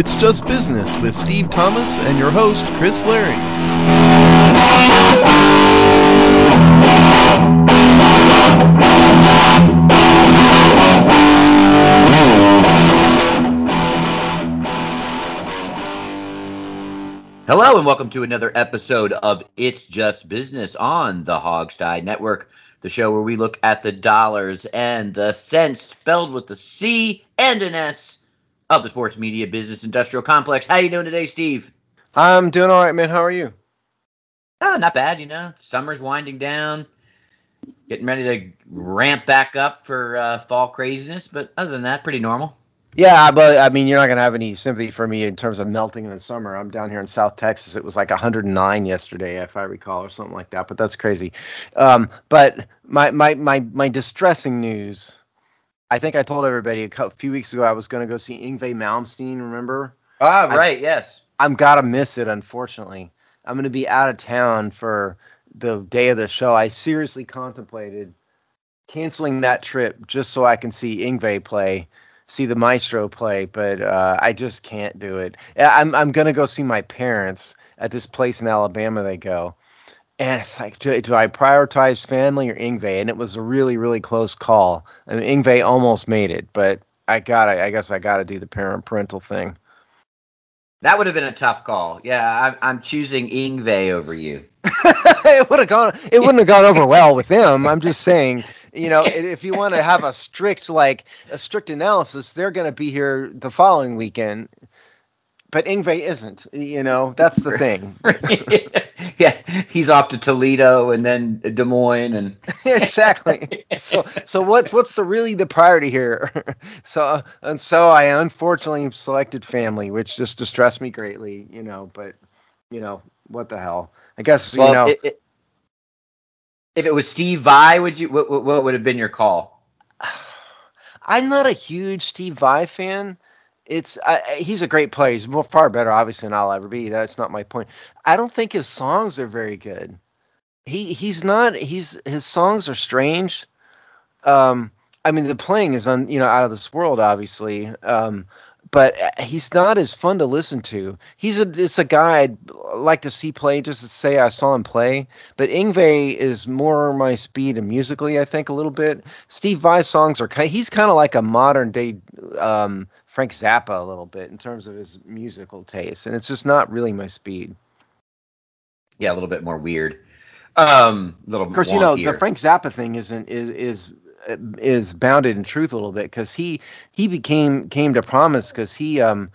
It's Just Business with Steve Thomas and your host, Chris Larry. Hello and welcome to another episode of It's Just Business on the Hogstye Network, the show where we look at the dollars and the cents spelled with a C and an S of the sports media business industrial complex. How you doing today, Steve? I'm doing all right, man. How are you? Oh, not bad, you know. Summer's winding down, getting ready to ramp back up for uh, fall craziness, but other than that, pretty normal. Yeah, but I mean, you're not gonna have any sympathy for me in terms of melting in the summer. I'm down here in South Texas. It was like 109 yesterday, if I recall, or something like that. But that's crazy. Um, but my my my my distressing news. I think I told everybody a few weeks ago I was going to go see Yngwie Malmsteen. Remember? Ah, right. I, yes. I'm gotta miss it. Unfortunately, I'm going to be out of town for the day of the show. I seriously contemplated canceling that trip just so I can see Yngwie play see the maestro play, but uh, I just can't do it. I'm I'm gonna go see my parents at this place in Alabama. They go, and it's like, do, do I prioritize family or Yngwie? And it was a really really close call. I mean, Yngwie almost made it, but I gotta. I guess I gotta do the parent parental thing. That would have been a tough call. Yeah, I'm, I'm choosing Yngwie over you. it would have gone. It wouldn't have gone over well with them. I'm just saying you know, if you want to have a strict like a strict analysis, they're going to be here the following weekend. But Yngwie isn't. You know, that's the thing. he's off to Toledo and then Des Moines and exactly. So, so what's what's the really the priority here? so, uh, and so I unfortunately selected family, which just distressed me greatly. You know, but you know what the hell? I guess well, you know. It, it, if it was Steve Vai, would you what, what would have been your call? I'm not a huge Steve Vai fan. It's uh, he's a great player. He's far better, obviously, than I'll ever be. That's not my point. I don't think his songs are very good. He he's not. He's his songs are strange. Um, I mean, the playing is on you know out of this world, obviously. Um, but uh, he's not as fun to listen to. He's a it's a guy I'd like to see play just to say I saw him play. But Yngwie is more my speed and musically, I think a little bit. Steve Vai's songs are kind. He's kind of like a modern day um, Frank Zappa a little bit in terms of his musical taste, and it's just not really my speed. Yeah, a little bit more weird. Um, little. Of course, wonkier. you know the Frank Zappa thing isn't is is is bounded in truth a little bit because he he became came to promise because he um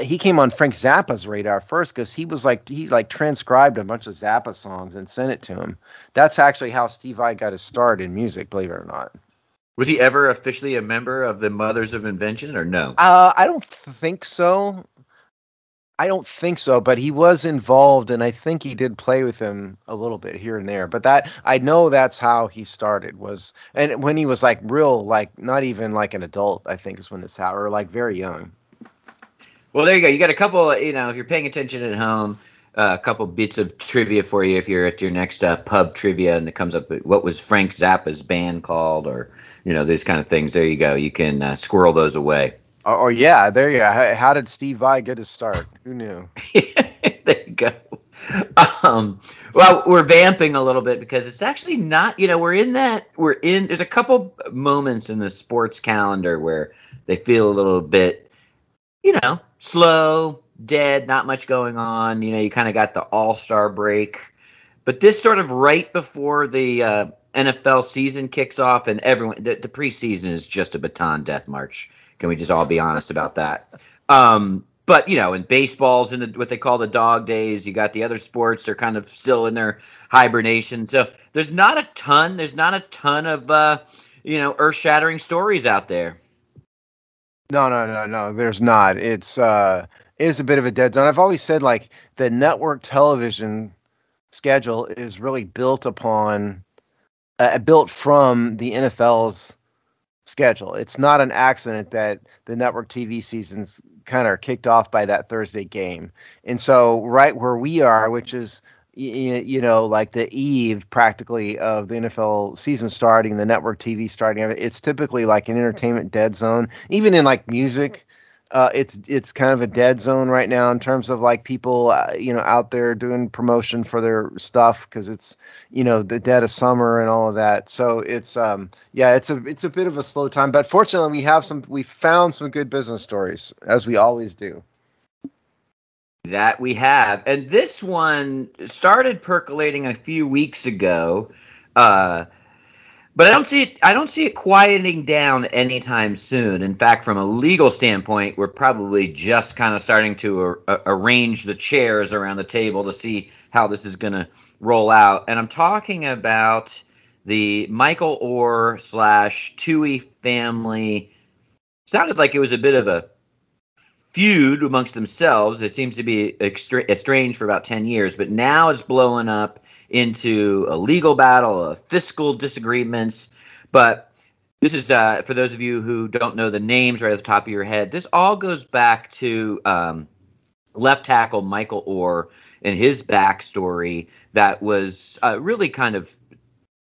he came on Frank Zappa's radar first because he was like he like transcribed a bunch of Zappa songs and sent it to him. That's actually how Steve Vai got his start in music, believe it or not. Was he ever officially a member of the Mothers of Invention or no? Uh, I don't think so. I don't think so, but he was involved, and I think he did play with him a little bit here and there. But that I know that's how he started was, and when he was like real, like not even like an adult, I think is when this happened, or like very young. Well, there you go. You got a couple. You know, if you're paying attention at home, uh, a couple bits of trivia for you if you're at your next uh, pub trivia and it comes up what was Frank Zappa's band called, or you know these kind of things. There you go. You can uh, squirrel those away. Or, oh, yeah, there you go. How, how, did Steve Vai get his start? Who knew? there you go. Um, well, we're vamping a little bit because it's actually not. You know, we're in that. We're in. There's a couple moments in the sports calendar where they feel a little bit, you know, slow, dead, not much going on. You know, you kind of got the All Star break, but this sort of right before the uh, NFL season kicks off, and everyone the, the preseason is just a Bataan death march. Can we just all be honest about that? Um, but you know, in baseball's in the, what they call the dog days. You got the other sports; they're kind of still in their hibernation. So there's not a ton. There's not a ton of uh, you know earth-shattering stories out there. No, no, no, no. There's not. It's uh, it's a bit of a dead zone. I've always said like the network television schedule is really built upon uh, built from the NFL's schedule. It's not an accident that the network TV seasons kind of are kicked off by that Thursday game. And so, right where we are, which is you know, like the eve practically of the NFL season starting, the network TV starting, it's typically like an entertainment dead zone. Even in like music, Uh, it's it's kind of a dead zone right now in terms of like people uh, you know out there doing promotion for their stuff because it's you know the dead of summer and all of that. So it's um yeah it's a it's a bit of a slow time, but fortunately we have some we found some good business stories as we always do. That we have, and this one started percolating a few weeks ago. Uh, but I don't see it. I don't see it quieting down anytime soon. In fact, from a legal standpoint, we're probably just kind of starting to uh, arrange the chairs around the table to see how this is going to roll out. And I'm talking about the Michael Oher slash Tuohy family. Sounded like it was a bit of a feud amongst themselves. It seems to be extra- estranged for about 10 years, but now it's blowing up into a legal battle, a fiscal disagreements. But this is uh, for those of you who don't know the names right at the top of your head. This all goes back to um, left tackle Michael Oher and his backstory that was uh, really kind of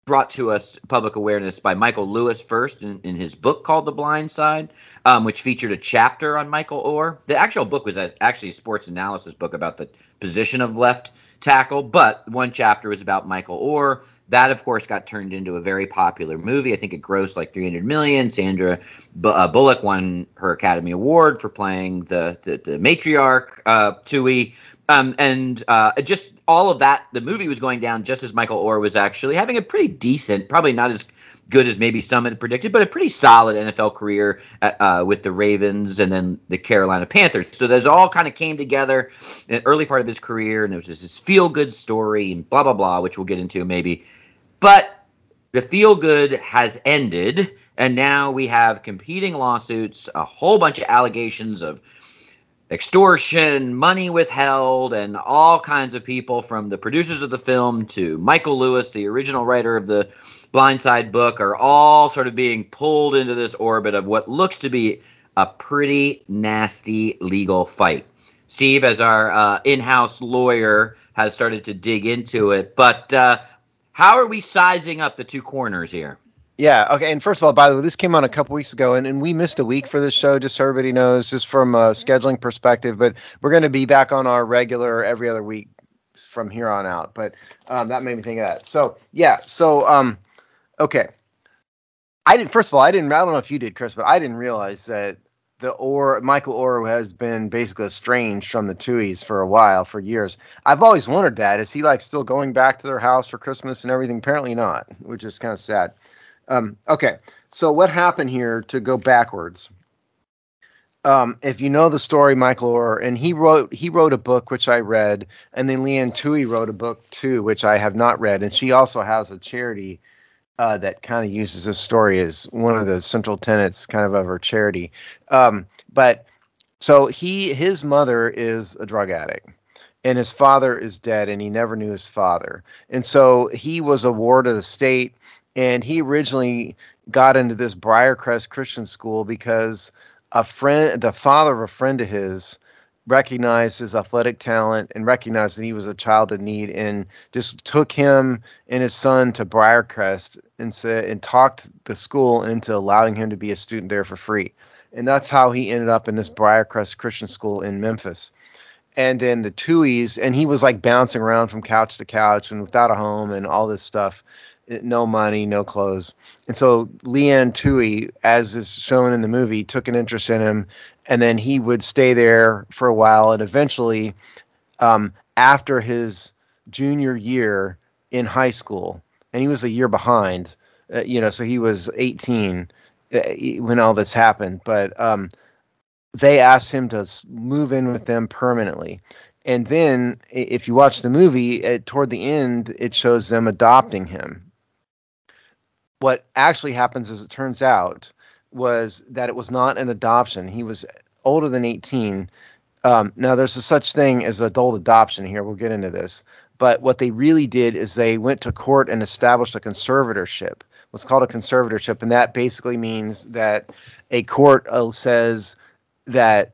brought to us public awareness by Michael Lewis first in, in his book called The Blind Side, um, which featured a chapter on Michael Oher. The actual book was a, actually a sports analysis book about the position of left tackle, but one chapter was about Michael Oher. That, of course, got turned into a very popular movie. I think it grossed like 300 million. Sandra uh, Bullock won her Academy Award for playing the the, the matriarch uh, Tuohy. Um, and uh, just all of that, the movie was going down just as Michael Oher was actually having a pretty decent, probably not as good as maybe some had predicted, but a pretty solid NFL career uh, with the Ravens and then the Carolina Panthers. So those all kind of came together in the early part of his career, and it was just this feel good story and blah, blah, blah, which we'll get into maybe. But the feel good has ended, and now we have competing lawsuits, a whole bunch of allegations of extortion, money withheld, and all kinds of people from the producers of the film to Michael Lewis, the original writer of the Blind Side book, are all sort of being pulled into this orbit of what looks to be a pretty nasty legal fight. Steve, as our uh, in house lawyer, has started to dig into it. But uh, how are we sizing up the two corners here? Yeah. Okay. And first of all, by the way, this came on a couple weeks ago, and, and we missed a week for this show, just so everybody knows, just from a scheduling perspective. But we're going to be back on our regular every other week from here on out. But um, that made me think of that. So yeah. So um, okay. I didn't. First of all, I didn't. I don't know if you did, Chris, but I didn't realize that the or Michael Oher has been basically estranged from the Tuohys for a while, for years. I've always wondered that. Is he like still going back to their house for Christmas and everything? Apparently not, which is kind of sad. Um, okay, so what happened here to go backwards? Um, if you know the story, Michael Oher, and he wrote he wrote a book which I read, and then Leigh Anne Tuohy wrote a book too, which I have not read, and she also has a charity uh, that kind of uses this story as one of the central tenets, kind of of her charity. Um, but so he his mother is a drug addict, and his father is dead, and he never knew his father, and so he was a ward of the state and he originally got into this Briarcrest Christian School because a friend, the father of a friend of his, recognized his athletic talent and recognized that he was a child in need and just took him and his son to Briarcrest and said and talked the school into allowing him to be a student there for free. And that's how he ended up in this Briarcrest Christian School in Memphis. And then the Tuohys, and he was like bouncing around from couch to couch and without a home and all this stuff no money, no clothes. And so Leigh Anne Tuohy, as is shown in the movie, took an interest in him, and then he would stay there for a while, and eventually, um, after his junior year in high school, and he was a year behind, uh, you know, so he was 18 uh, when all this happened, but um, they asked him to move in with them permanently. And then, if you watch the movie, toward the end, it shows them adopting him what actually happens, as it turns out, was that it was not an adoption. He was older than 18. Um, now, there's a such thing as adult adoption here. We'll get into this. But what they really did is they went to court and established a conservatorship, what's called a conservatorship. And that basically means that a court uh, says that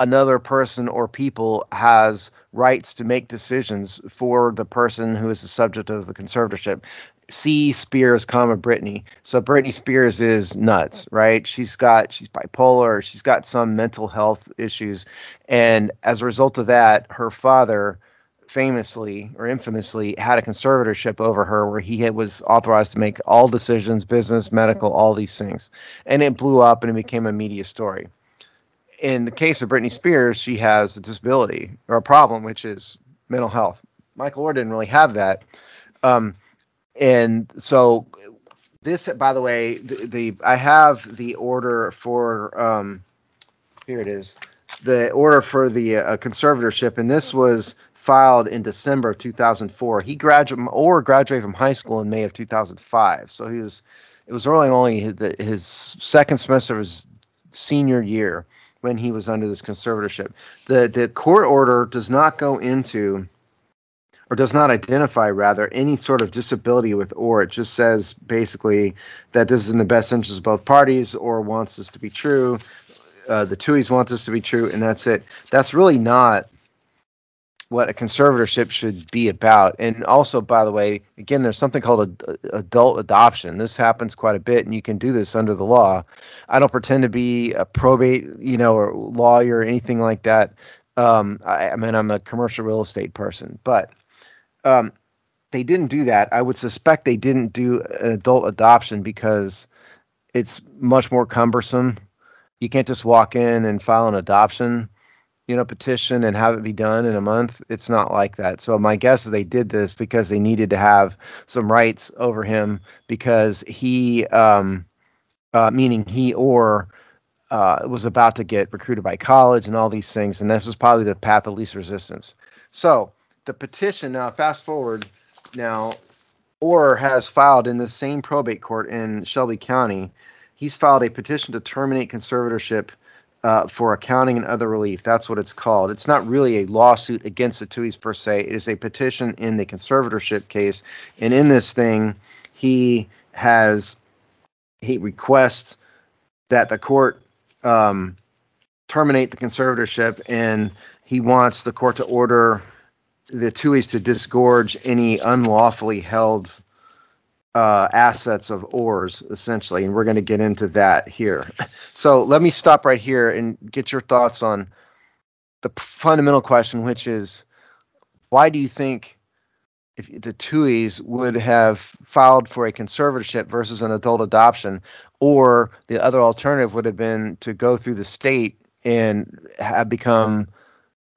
another person or people has rights to make decisions for the person who is the subject of the conservatorship C Spears, comma Britney. So Britney Spears is nuts, right? She's got she's bipolar. She's got some mental health issues, and as a result of that, her father famously or infamously had a conservatorship over her where he had, was authorized to make all decisions business medical all these things and it blew up and it became a media story in the case of britney spears she has a disability or a problem which is mental health michael oher didn't really have that um, and so this by the way the, the i have the order for um, here it is the order for the uh, conservatorship and this was filed in December of 2004. He graduated or graduated from high school in May of 2005. So he was it was really only his, his second semester of his senior year when he was under this conservatorship. The the court order does not go into or does not identify rather any sort of disability with or it just says basically that this is in the best interest of both parties or wants this to be true uh, the Tuohys want this to be true and that's it that's really not what a conservatorship should be about. And also, by the way, again, there's something called a, adult adoption. This happens quite a bit, and you can do this under the law. I don't pretend to be a probate, you know, or lawyer or anything like that. Um, I, I, mean, I'm a commercial real estate person, but um, they didn't do that. I would suspect they didn't do an adult adoption because it's much more cumbersome. You can't just walk in and file an adoption you know, petition and have it be done in a month. It's not like that. So my guess is they did this because they needed to have some rights over him because he, um, uh, meaning he Oher uh, was about to get recruited by college and all these things, and this was probably the path of least resistance. So the petition now, fast forward now, Oher has filed in the same probate court in Shelby County. He's filed a petition to terminate conservatorship uh, for accounting and other relief. That's what it's called. It's not really a lawsuit against the Tuohys per se. It is a petition in the conservatorship case. And in this thing, he has he requests that the court um, terminate the conservatorship, and he wants the court to order the Tuohys to disgorge any unlawfully held uh, assets of Oher's essentially, and we're going to get into that here. So let me stop right here and get your thoughts on the fundamental question, which is why do you think if the Tuohys would have filed for a conservatorship versus an adult adoption, or the other alternative would have been to go through the state and have become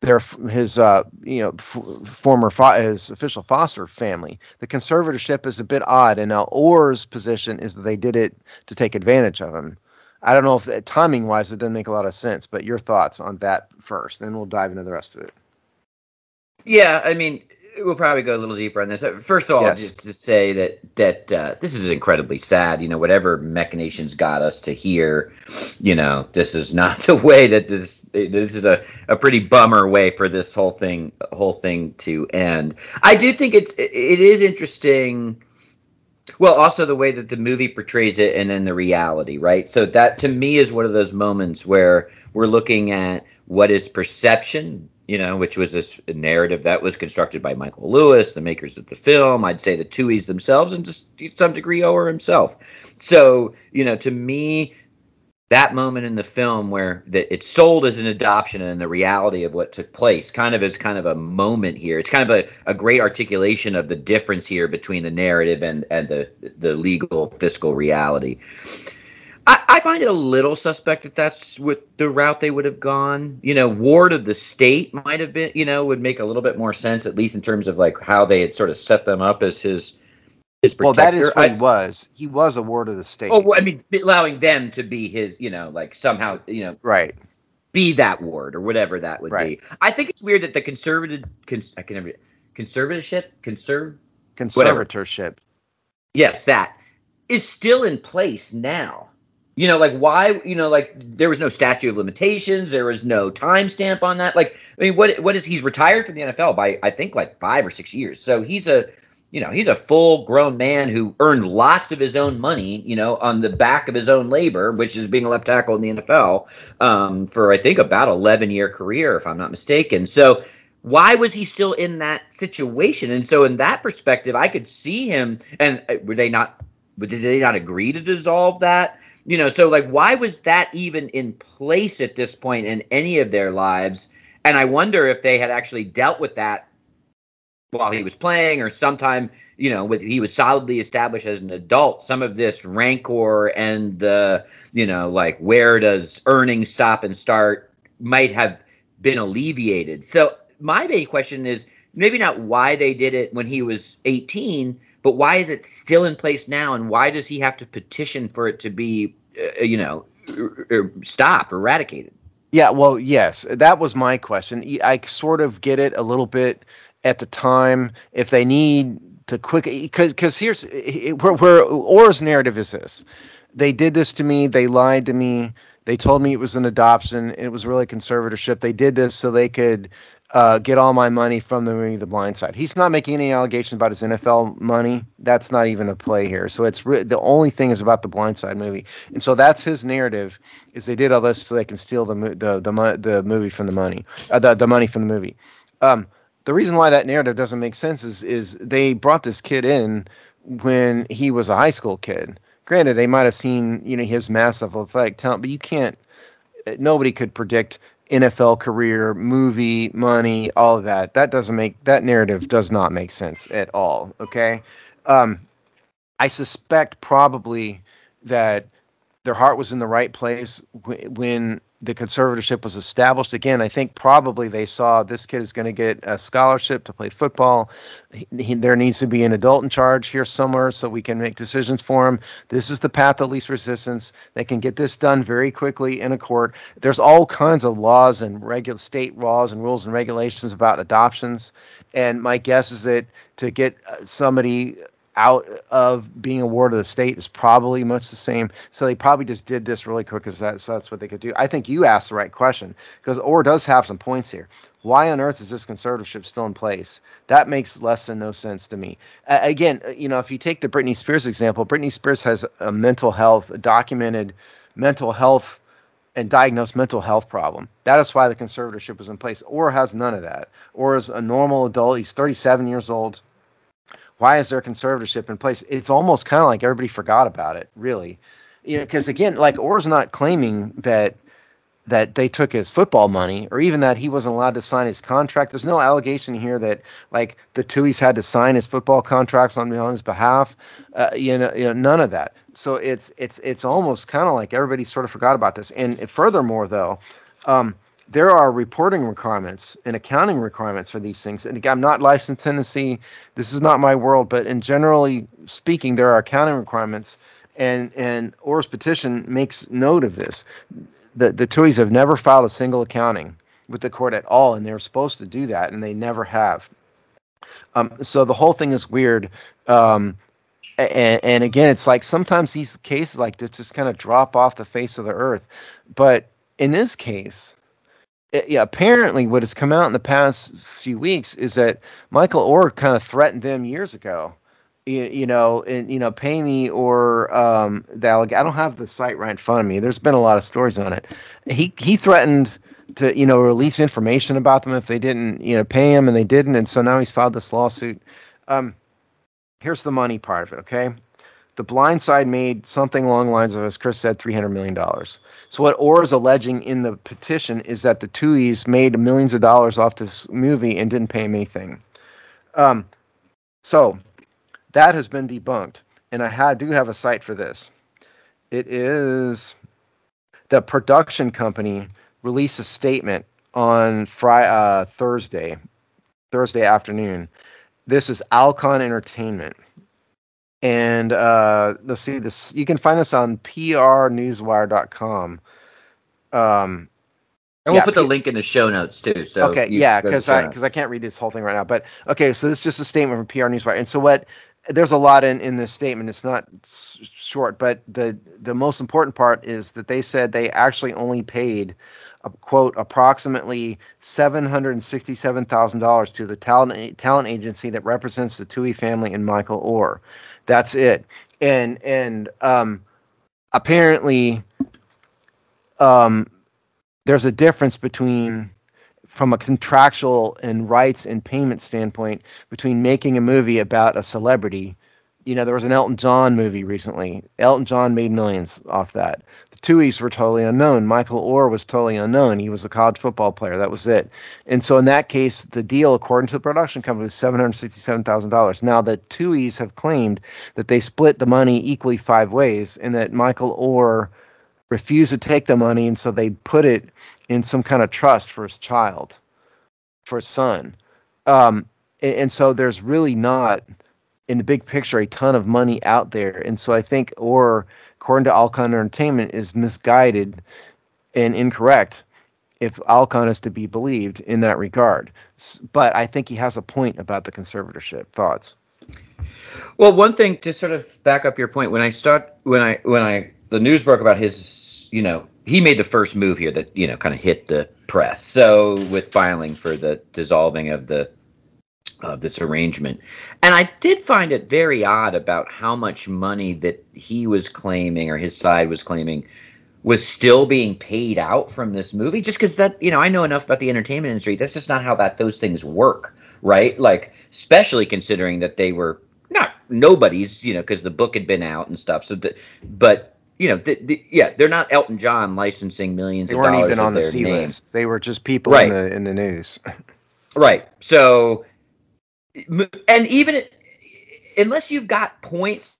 their his uh, you know f- former fo- his official foster family. The conservatorship is a bit odd, and now Oher's position is that they did it to take advantage of him. I don't know if uh, timing wise it doesn't make a lot of sense, but your thoughts on that first, then we'll dive into the rest of it. Yeah, I mean, we'll probably go a little deeper on this. Uh, first of all, yes. just to say that that uh, this is incredibly sad. You know, whatever machinations got us to here, you know, this is not the way that this. This is a, a pretty bummer way for this whole thing whole thing to end. I do think it's it is interesting. Well, also the way that the movie portrays it, and then the reality, right? So that to me is one of those moments where we're looking at what is perception you know, which was this narrative that was constructed by Michael Lewis, the makers of the film. I'd say the Tuohys themselves, and just to some degree Oher himself. So, you know, to me, that moment in the film where that it's sold as an adoption and the reality of what took place kind of is kind of a moment here. It's kind of a, a great articulation of the difference here between the narrative and, and the the legal fiscal reality. I, I, find it a little suspect that that's what the route they would have gone. You know, ward of the state might have been, you know, would make a little bit more sense, at least in terms of like how they had sort of set them up as his his protector. Well, that is what I, he was. He was a ward of the state. Oh, well, I mean, allowing them to be his, you know, like somehow, you know, right, be that ward or whatever that would right. be. I think it's weird that the conservative, cons, I can never, conservatorship, conserve, conservatorship. Whatever. Yes, that is still in place now you know, like why? You know, like there was no statute of limitations. There was no timestamp on that. Like, I mean, what? What is he's retired from the NFL by I think like five or six years. So he's a, you know, he's a full grown man who earned lots of his own money. You know, on the back of his own labor, which is being a left tackle in the NFL um, for I think about eleven year career, if I'm not mistaken. So why was he still in that situation? And so, in that perspective, I could see him. And uh, were they not? Did they not agree to dissolve that? You know, so like, why was that even in place at this point in any of their lives? And I wonder if they had actually dealt with that while he was playing or sometime you know with he was solidly established as an adult some of this rancor and the you know like where does earnings stop and start might have been alleviated. So my main question is maybe not why they did it when he was 18 but why is it still in place now and why does he have to petition for it to be uh, you know stop eradicated? Yeah well yes that was my question. I sort of get it a little bit at the time if they need to quick because because here's where, where Oher's narrative is this they did this to me they lied to me they told me it was an adoption it was really conservatorship they did this so they could uh, get all my money from the movie The Blind Side. He's not making any allegations about his NFL money. That's not even a play here. So it's re- the only thing is about the Blind Side movie, and so that's his narrative. Is they did all this so they can steal the the the, the movie from the money, uh, the the money from the movie. Um, the reason why that narrative doesn't make sense is is they brought this kid in when he was a high school kid. Granted, they might have seen you know his massive athletic talent, but you can't. Nobody could predict NFL career, movie, money, all of that. That doesn't make that narrative does not make sense at all. Okay, um, I suspect probably that their heart was in the right place when the conservatorship was established again, I think probably they saw this kid is going to get a scholarship to play football. He, he, there needs to be an adult in charge here somewhere so we can make decisions for him. This is the path of least resistance. They can get this done very quickly in a court. There's all kinds of laws and regular state laws and rules and regulations about adoptions. And my guess is that to get uh, somebody out of being a ward of the state is probably much the same. So they probably just did this really quick because that, so that's what they could do. I think you asked the right question because Oher does have some points here. Why on earth is this conservatorship still in place? That makes less than no sense to me. Uh, again, you know, if you take the Britney Spears example, Britney Spears has a mental health, a documented mental health and diagnosed mental health problem. That is why the conservatorship was in place. Oher has none of that. Oher is a normal adult. He's 37 years old why is there conservatorship in place? It's almost kind of like everybody forgot about it, really. You know, because again, like Oher's not claiming that that they took his football money or even that he wasn't allowed to sign his contract. There's no allegation here that like the Tuohys had to sign his football contracts on, on his behalf. Uh, you, know, you know, none of that. So it's it's it's almost kind of like everybody sort of forgot about this. And furthermore, though, um, there are reporting requirements and accounting requirements for these things. And again, I'm not licensed in Tennessee. This is not my world, but in generally speaking, there are accounting requirements. And and Oher's petition makes note of this. The the Tuohys have never filed a single accounting with the court at all, and they're supposed to do that, and they never have. Um, so the whole thing is weird. Um, and, and again, it's like sometimes these cases like this just kind of drop off the face of the earth. But in this case, yeah, apparently what has come out in the past few weeks is that Michael Oher kind of threatened them years ago. You, you know, and you know, pay me or um, the alleg- I don't have the site right in front of me. There's been a lot of stories on it. He he threatened to you know release information about them if they didn't you know pay him, and they didn't, and so now he's filed this lawsuit. Um, here's the money part of it. Okay, the blind side made something along the lines of, as Chris said, $300 million. So, what Oher is alleging in the petition is that the Tuohys made millions of dollars off this movie and didn't pay him anything. Um, so, that has been debunked. And I ha- do have a site for this. It is the production company released a statement on Friday, uh, Thursday, Thursday afternoon. This is Alcon Entertainment and uh, let's see this. You can find this on prnewswire.com. Um, and we'll yeah, put the link in the show notes too. So okay, yeah, because I because I can't read this whole thing right now. But okay, so this is just a statement from PR Newswire. And so what? There's a lot in in this statement. It's not s- short, but the the most important part is that they said they actually only paid a quote approximately seven hundred and sixty seven thousand dollars to the talent talent agency that represents the Tuohy family and Michael Oher. That's it. And and um, apparently, um, there's a difference between from a contractual and rights and payment standpoint between making a movie about a celebrity. You know, there was an Elton John movie recently. Elton John made millions off that. The Tuohys were totally unknown. Michael Oher was totally unknown. He was a college football player. That was it. And so in that case, the deal, according to the production company, was seven hundred sixty-seven thousand dollars. Now the Tuohys have claimed that they split the money equally five ways, and that Michael Oher refused to take the money, and so they put it in some kind of trust for his child, for his son. Um, and, and so there's really not, in the big picture, a ton of money out there. And so I think, Oher according to Alcon Entertainment, is misguided and incorrect if Alcon is to be believed in that regard. But I think he has a point about the conservatorship. Thoughts? Well, one thing to sort of back up your point, when I start, when I, when I, the news broke about his, you know, he made the first move here that you know kind of hit the press. So with filing for the dissolving of the of this arrangement, and I did find it very odd about how much money that he was claiming or his side was claiming was still being paid out from this movie just because that you know i know enough about the entertainment industry that's just not how that those things work right like especially considering that they were not nobody's you know because the book had been out and stuff so that but you know, the, the, yeah, they're not Elton John licensing millions. They weren't even on the C list. They were just people right. in the in the news. Right. So, and even unless you've got points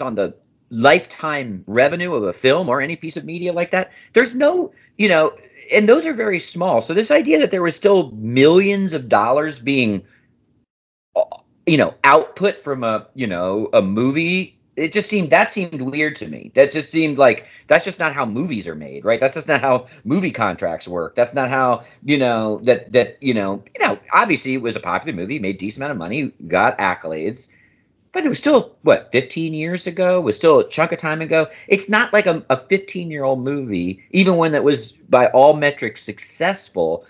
on the lifetime revenue of a film or any piece of media like that, there's no, you know, and those are very small. So this idea that there was still millions of dollars being, uh, you know, output from a, you know, a movie it just seemed that seemed weird to me. That just seemed like that's just not how movies are made, right? That's just not how movie contracts work. That's not how you know that that you know you know obviously it was a popular movie, made decent amount of money, got accolades, but it was still what 15 years ago was still a chunk of time ago. It's not like a, a 15 year old movie, even one that was by all metrics successful.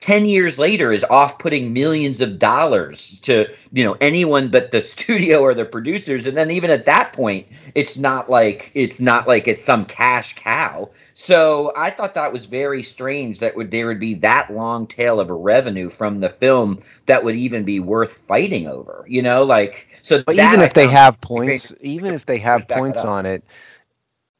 10 years later is off putting millions of dollars to you know anyone but the studio or the producers. And then even at that point it's not like it's not like it's some cash cow. So i thought that was very strange that would there would be that long tail of a revenue from the film that would even be worth fighting over you know like so but even if they have points even if they have points on it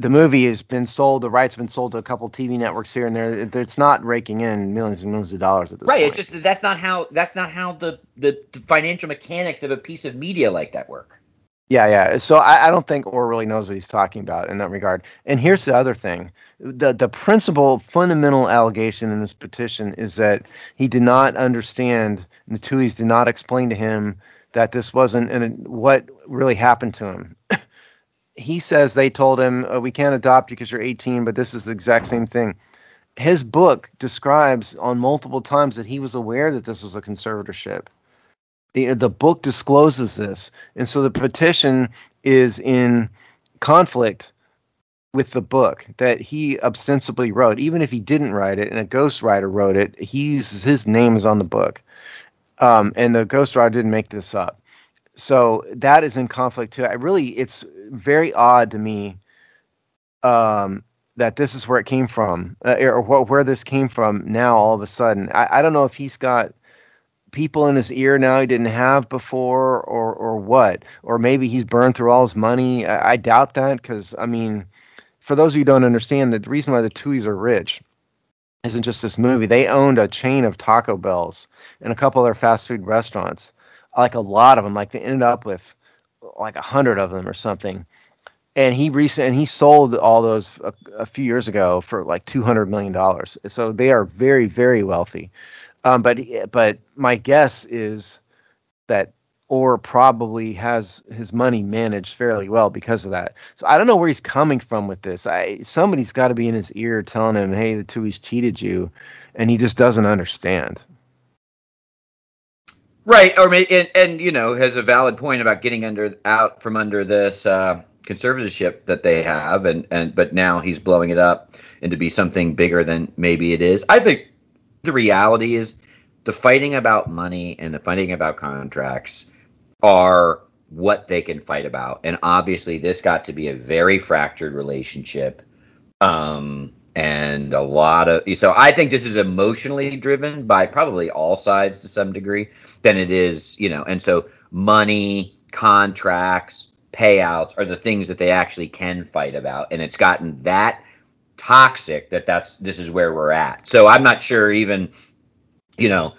the movie has been sold. The rights have been sold to a couple TV networks here and there. It's not raking in millions and millions of dollars at this right, point. Right. It's just that's not how that's not how the, the, the financial mechanics of a piece of media like that work. Yeah, yeah. So I, I don't think Oher really knows what he's talking about in that regard. And here's the other thing: the the principal fundamental allegation in this petition is that he did not understand, and the Tuohys did not explain to him that this wasn't and what really happened to him he says they told him oh, we can't adopt you because you're 18 but this is the exact same thing. His book describes on multiple times that he was aware that this was a conservatorship. The, the book discloses this and so the petition is in conflict with the book that he ostensibly wrote. Even if he didn't write it and a ghostwriter wrote it he's his name is on the book. Um, and the ghostwriter didn't make this up. So that is in conflict too. I really, it's very odd to me um, that this is where it came from, uh, or wh- where this came from now. All of a sudden, I, I don't know if he's got people in his ear now he didn't have before, or or what, or maybe he's burned through all his money. I, I doubt that because I mean, for those of you who don't understand, that the reason why the Tuohys are rich isn't just this movie. They owned a chain of Taco Bells and a couple other fast food restaurants like a lot of them. Like they ended up with like a hundred of them or something. And he recent and he sold all those a, a few years ago for like two hundred million dollars. So they are very very wealthy. Um, but but my guess is that Oher probably has his money managed fairly well because of that. So I don't know where he's coming from with this. I somebody's got to be in his ear telling him, "Hey, the Tuohys cheated you," and he just doesn't understand. Right, or and, and you know has a valid point about getting under out from under this uh, conservatorship that they have, and and but now he's blowing it up into be something bigger than maybe it is. I think the reality is the fighting about money and the fighting about contracts are what they can fight about, and obviously this got to be a very fractured relationship. Um, and a lot of so I think this is emotionally driven by probably all sides to some degree than it is, you know, and so money, contracts, payouts are the things that they actually can fight about and it's gotten that toxic that that's this is where we're at. So I'm not sure even you know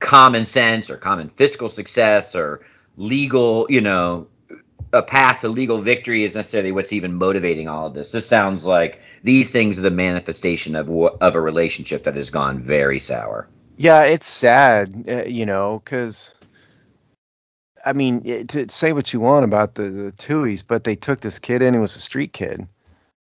common sense or common fiscal success or legal, you know, a path to legal victory is necessarily what's even motivating all of this. This sounds like these things are the manifestation of of a relationship that has gone very sour. Yeah, it's sad, uh, you know, because I mean, it, to say what you want about the, the Tuohys, but they took this kid in. He was a street kid,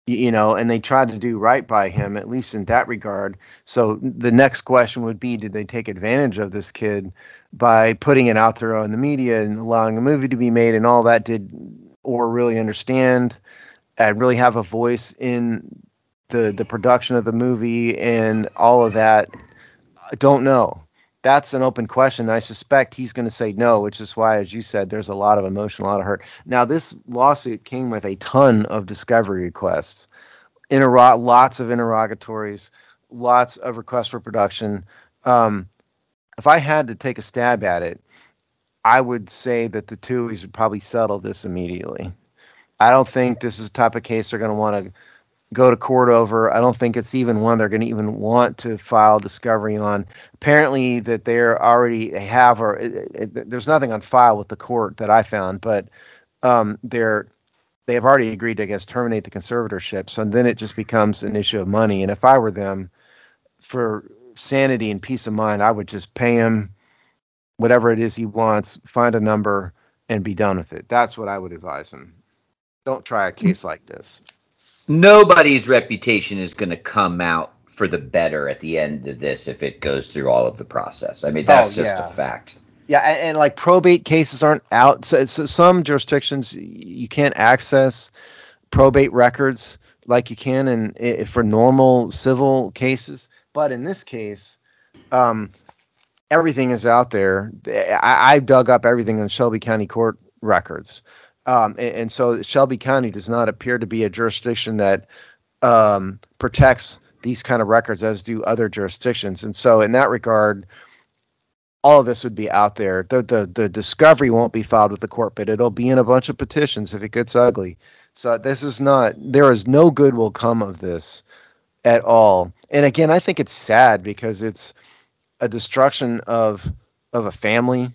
you know, and they tried to do right by him, at least in that regard. So the next question would be Did they take advantage of this kid by putting it out there on the media and allowing a movie to be made and all that? Did Oher really understand and really have a voice in the the production of the movie and all of that? I don't know. That's an open question. I suspect he's going to say no, which is why, as you said, there's a lot of emotion, a lot of hurt. Now, this lawsuit came with a ton of discovery requests, lots of interrogatories, lots of requests for production. Um, if I had to take a stab at it, I would say that the Tuohys would probably settle this immediately. I don't think this is the type of case they're going to want to go to court over. I don't think it's even one they're going to even want to file discovery on. Apparently, that they're already have or it, it, there's nothing on file with the court that I found, but um, they're they have already agreed to I guess terminate the conservatorship. So then it just becomes an issue of money. And if I were them, for sanity and peace of mind, I would just pay him whatever it is he wants, find a number, and be done with it. That's what I would advise him. Don't try a case like this nobody's reputation is going to come out for the better at the end of this if it goes through all of the process. I mean, that's oh, just yeah. a fact. Yeah, and, and, like probate cases aren't out. So, so some jurisdictions you can't access probate records like you can in, for normal civil cases. But in this case, um, everything is out there. I, I dug up everything in Shelby County Court records. Um, and, and, so Shelby County does not appear to be a jurisdiction that um, protects these kind of records as do other jurisdictions. And so, in that regard, all of this would be out there. The, the the discovery won't be filed with the court, but it'll be in a bunch of petitions if it gets ugly. So this is not. There is no good will come of this at all. And again, I think it's sad because it's a destruction of of a family.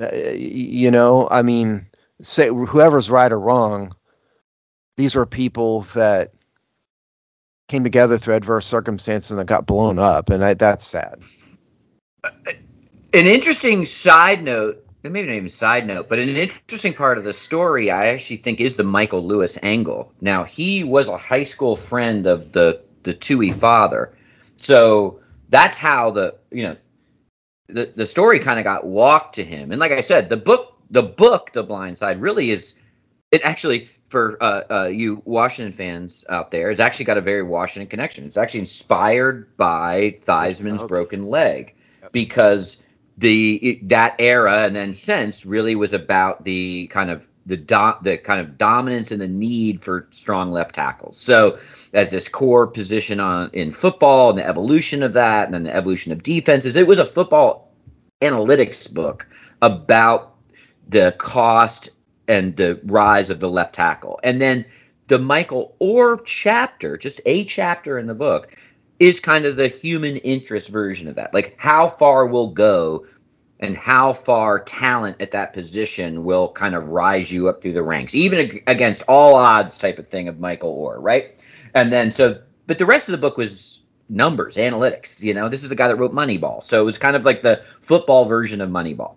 Uh, you know, I mean, say whoever's right or wrong, these were people that came together through adverse circumstances and got blown up, and I, that's sad. An interesting side note, maybe not even side note, but an interesting part of the story, I actually think, is the Michael Lewis angle. Now, he was a high school friend of the the Tuohy father, so that's how the you know the the story kind of got walked to him. And like I said, the book the book The Blind Side really is it actually for uh, uh, you Washington fans out there, it's actually got a very Washington connection. It's actually inspired by Theismann's Broken Leg because the that era and then since really was about the kind of the do, the kind of dominance and the need for strong left tackles. So as this core position on in football and the evolution of that and then the evolution of defenses, it was a football analytics book about the cost and the rise of the left tackle. And then the Michael Oher chapter, just a chapter in the book, is kind of the human interest version of that. Like how far we'll go and how far talent at that position will kind of rise you up through the ranks, even against all odds type of thing of Michael Oher, right? And then so, but the rest of the book was numbers, analytics. You know, this is the guy that wrote Moneyball. So it was kind of like the football version of Moneyball.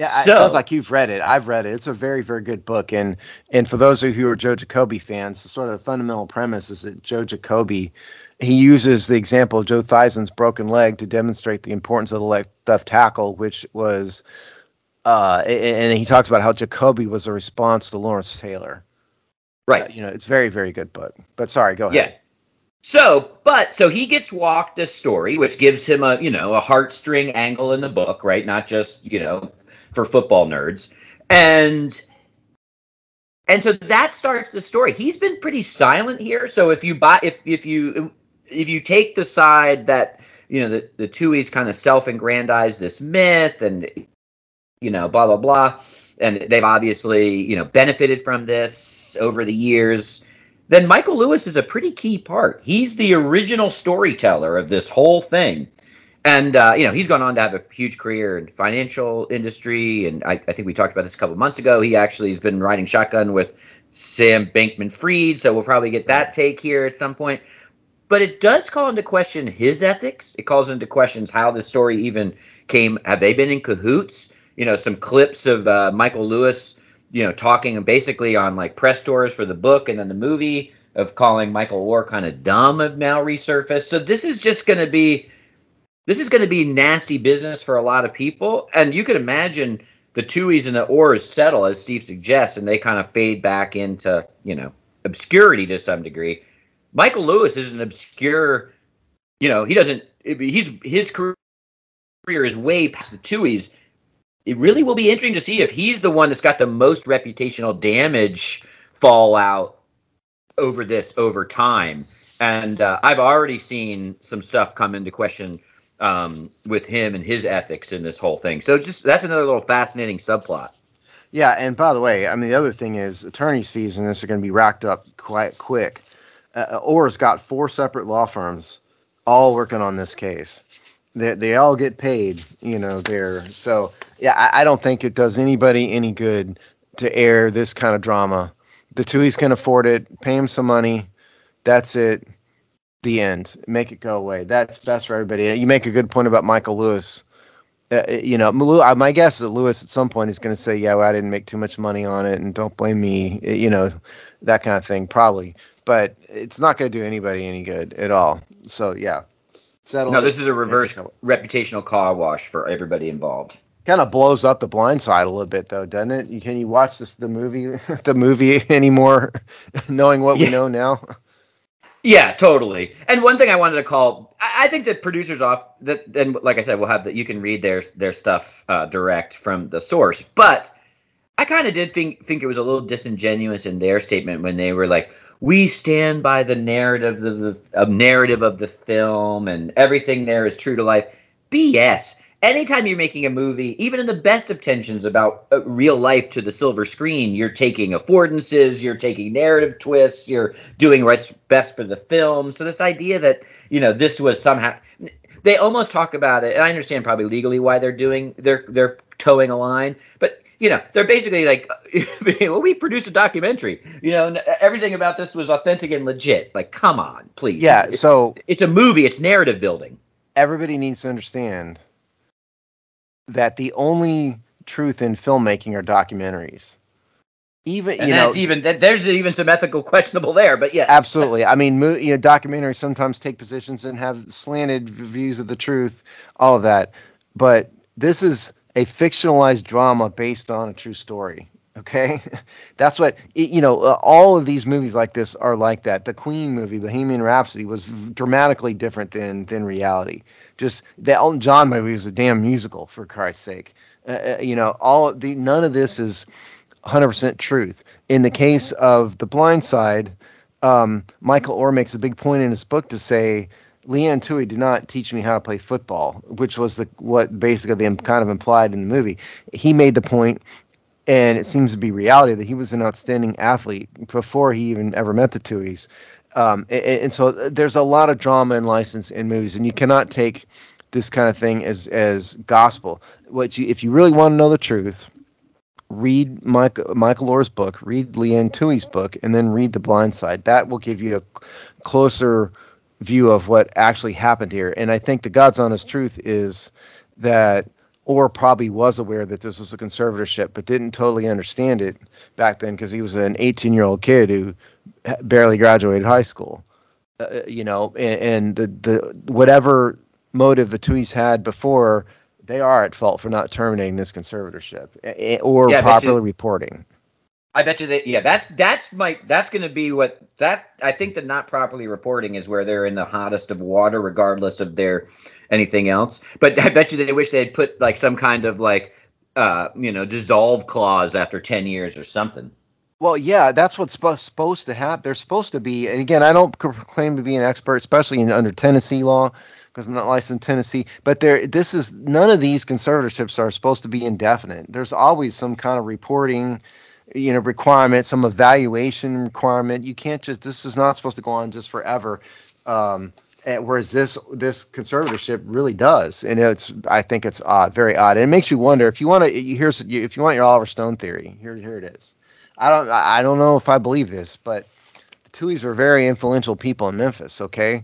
Yeah, so, it sounds like you've read it. I've read it. It's a very, very good book. And and for those of you who are Joe Jacoby fans, the sort of the fundamental premise is that Joe Jacoby he uses the example of Joe Theismann's broken leg to demonstrate the importance of the left tackle, which was, uh, and he talks about how Jacoby was a response to Lawrence Taylor. Right. Uh, you know, it's very, very good book. But sorry, go ahead. Yeah. So, but so he gets walked a story, which gives him a you know a heartstring angle in the book, right? Not just you know for football nerds. And and so that starts the story. He's been pretty silent here. So if you buy, if if you if you take the side that you know the the Tuohys kind of self-aggrandize this myth and you know blah blah blah, and they've obviously you know benefited from this over the years. Then Michael Lewis is a pretty key part. He's the original storyteller of this whole thing and uh, you know he's gone on to have a huge career in financial industry. And I, I, think we talked about this a couple months ago. He actually has been riding shotgun with sam bankman fried so we'll probably get that take here at some point. But it does call into question his ethics. It calls into questions how the story even came have they been in cahoots? You know some clips of uh, michael lewis you know talking basically on like press tours for the book and then the movie of calling michael oher kind of dumb have now resurfaced. So this is just going to be this is going to be nasty business for a lot of people. And you can imagine the Tuohys and the Ohers settle, as Steve suggests, and they kind of fade back into, you know, obscurity to some degree. Michael Lewis is an obscure, you know, he doesn't, he's, his career is way past the Tuohys. It really will be interesting to see if he's the one that's got the most reputational damage fallout over this over time. And uh, I've already seen some stuff come into question um, with him and his ethics in this whole thing. So just that's another little fascinating subplot. Yeah, and by the way, I mean the other thing is attorneys' fees in this are going to be racked up quite quick. Uh, Oher's got four separate law firms, all working on this case. They they all get paid, you know. There, so yeah, I, I don't think it does anybody any good to air this kind of drama. The Tuohys can afford it. Pay him some money. That's it the end. Make it go away. That's best for everybody. You make a good point about Michael Lewis. Uh, uh you know, uh, my guess is that Lewis at some point is going to say, "Yeah, well, I didn't make too much money on it, and don't blame me." Uh, you know, that kind of thing, probably. But it's not going to do anybody any good at all. So yeah, settle. No, this is a reverse reputational car wash for everybody involved. Kind of blows up the blind side a little bit, though, doesn't it? You, can you watch this the movie the movie anymore, knowing what yeah. we know now? Yeah, totally. And one thing I wanted to call, I, think that producers off that, and like I said, we'll have that. You can read their their stuff uh, direct from the source. But I kind of did think think it was a little disingenuous in their statement when they were like, "We stand by the narrative of the uh, narrative of the film, and everything there is true to life." BS anytime you're making a movie, even in the best of tensions about uh, real life to the silver screen, you're taking affordances, you're taking narrative twists, you're doing what's best for the film. So this idea that you know this was somehow they almost talk about it, and I understand probably legally why they're doing they're they're toeing a line, but you know they're basically like well we produced a documentary you know and everything about this was authentic and legit. Like come on please. Yeah so it's a movie it's narrative building. Everybody needs to understand that the only truth in filmmaking are documentaries. Even and you know, even there's even some ethical questionable there, but yeah, absolutely. I mean, you know, documentaries sometimes take positions and have slanted views of the truth, all of that. But this is a fictionalized drama based on a true story. Okay, that's what you know. Uh, all of these movies like this are like that. The Queen movie, Bohemian Rhapsody, was dramatically different than than reality. Just the Elton John movie is a damn musical for Christ's sake. Uh, uh you know, all the none of this is 100% truth. In the case of The Blind Side, um, Michael Oher makes a big point in his book to say Leigh Anne Tuohy did not teach me how to play football, which was the what basically they kind of implied in the movie. He made the point and it seems to be reality that he was an outstanding athlete before he even ever met the Tuohys. Um, and, and, so there's a lot of drama and license in movies, and you cannot take this kind of thing as as gospel. What you, if you really want to know the truth, read Mike, Michael Oher's book, read Leigh Anne Tuohy's book, and then read The Blind Side. That will give you a closer view of what actually happened here. And I think the God's honest truth is that Oher probably was aware that this was a conservatorship, but didn't totally understand it back then because he was an 18 year old kid who barely graduated high school. Uh, uh, you know, and, and, the the whatever motive the Tuohys had before, they are at fault for not terminating this conservatorship or yeah, properly reporting. I bet you that yeah, that's that's my that's going to be what that I think the not properly reporting is where they're in the hottest of water, regardless of their anything else. But I bet you they wish they had put like some kind of like uh you know dissolve clause after ten years or something. Well, yeah, that's what's supposed to happen. They're supposed to be, and again, I don't claim to be an expert, especially in under Tennessee law, because I'm not licensed in Tennessee. But there, this is none of these conservatorships are supposed to be indefinite. There's always some kind of reporting, you know, requirement, some evaluation requirement. You can't just. This is not supposed to go on just forever. Um, whereas this this conservatorship really does, and it's I think it's odd, very odd. And it makes you wonder if you want to. Here's if you want your Oliver Stone theory. Here, here it is I don't I don't know if I believe this, but the Tuohys are very influential people in Memphis. Okay,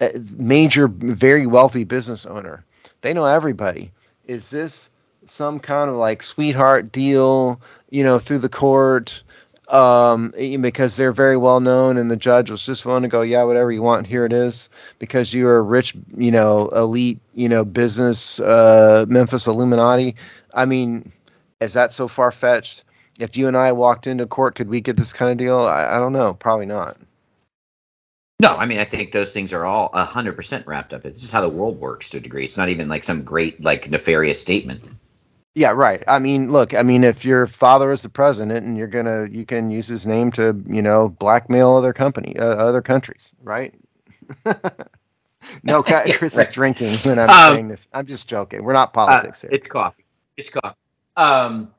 a major, very wealthy business owner. They know everybody. Is this some kind of like sweetheart deal? You know, through the court. Um, because they're very well known, and the judge was just willing to go, yeah, whatever you want, here it is, because you're a rich, you know, elite, you know, business, uh, Memphis Illuminati. I mean, is that so far fetched? if you and I walked into court, could we get this kind of deal? I, I don't know. Probably not. No, I mean, I think those things are all 100% wrapped up. It's just how the world works to a degree. It's not even like some great, like, nefarious statement. Yeah, right. I mean, look, I mean, if your father is the president and you're going to, you can use his name to, you know, blackmail other company, uh, other countries, right? no, yeah, Chris right. is drinking when I'm um, saying this. I'm just joking. We're not politics uh, here. It's coffee. It's coffee. Um,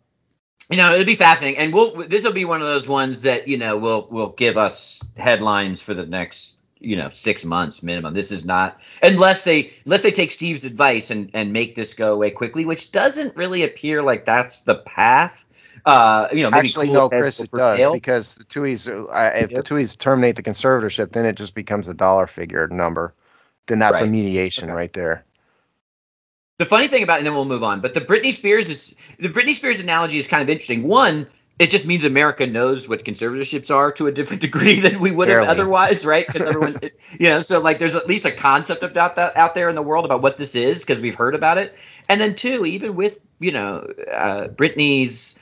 you know, it'll be fascinating, and we'll. This will be one of those ones that you know will will give us headlines for the next you know six months minimum. This is not unless they unless they take Steve's advice and and make this go away quickly, which doesn't really appear like that's the path. Uh, you know, actually, cool no, Chris, it does because the Tuohys. Uh, if yep. the Tuohys terminate the conservatorship, then it just becomes a dollar figure number. Then that's right. a mediation okay. right there the funny thing about, and then we'll move on. But the Britney Spears is the Britney Spears analogy is kind of interesting. One, it just means America knows what conservatorships are to a different degree than we would have otherwise, right? Because everyone, you know, so like there's at least a concept about that out there in the world about what this is because we've heard about it. And then two, even with you know uh, Britney's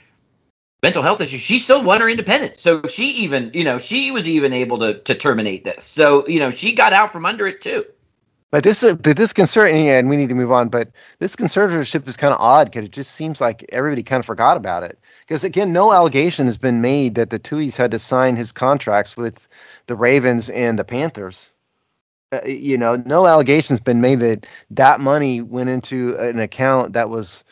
mental health issues, she still won her independence. So she even, you know, she was even able to to terminate this. So you know, she got out from under it too. But this, but this concern, and we need to move on. But this conservatorship is kind of odd because it just seems like everybody kind of forgot about it. Because again, no allegation has been made that the Tuohys had to sign his contracts with the Ravens and the Panthers. Uh, you know, no allegations been made that that money went into an account that was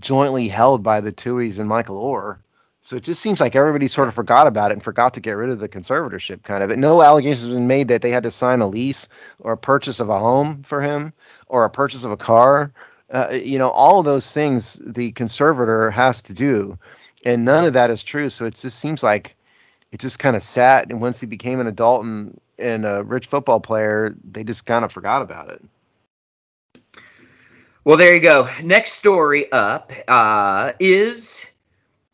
jointly held by the Tuohys and Michael Oher. So it just seems like everybody sort of forgot about it and forgot to get rid of the conservatorship kind of. it. No allegations have been made that they had to sign a lease or a purchase of a home for him or a purchase of a car. Uh, you know, all of those things the conservator has to do. And none of that is true. So it just seems like it just kind of sat. And once he became an adult and, and a rich football player, they just kind of forgot about it. Well, there you go. Next story up uh, is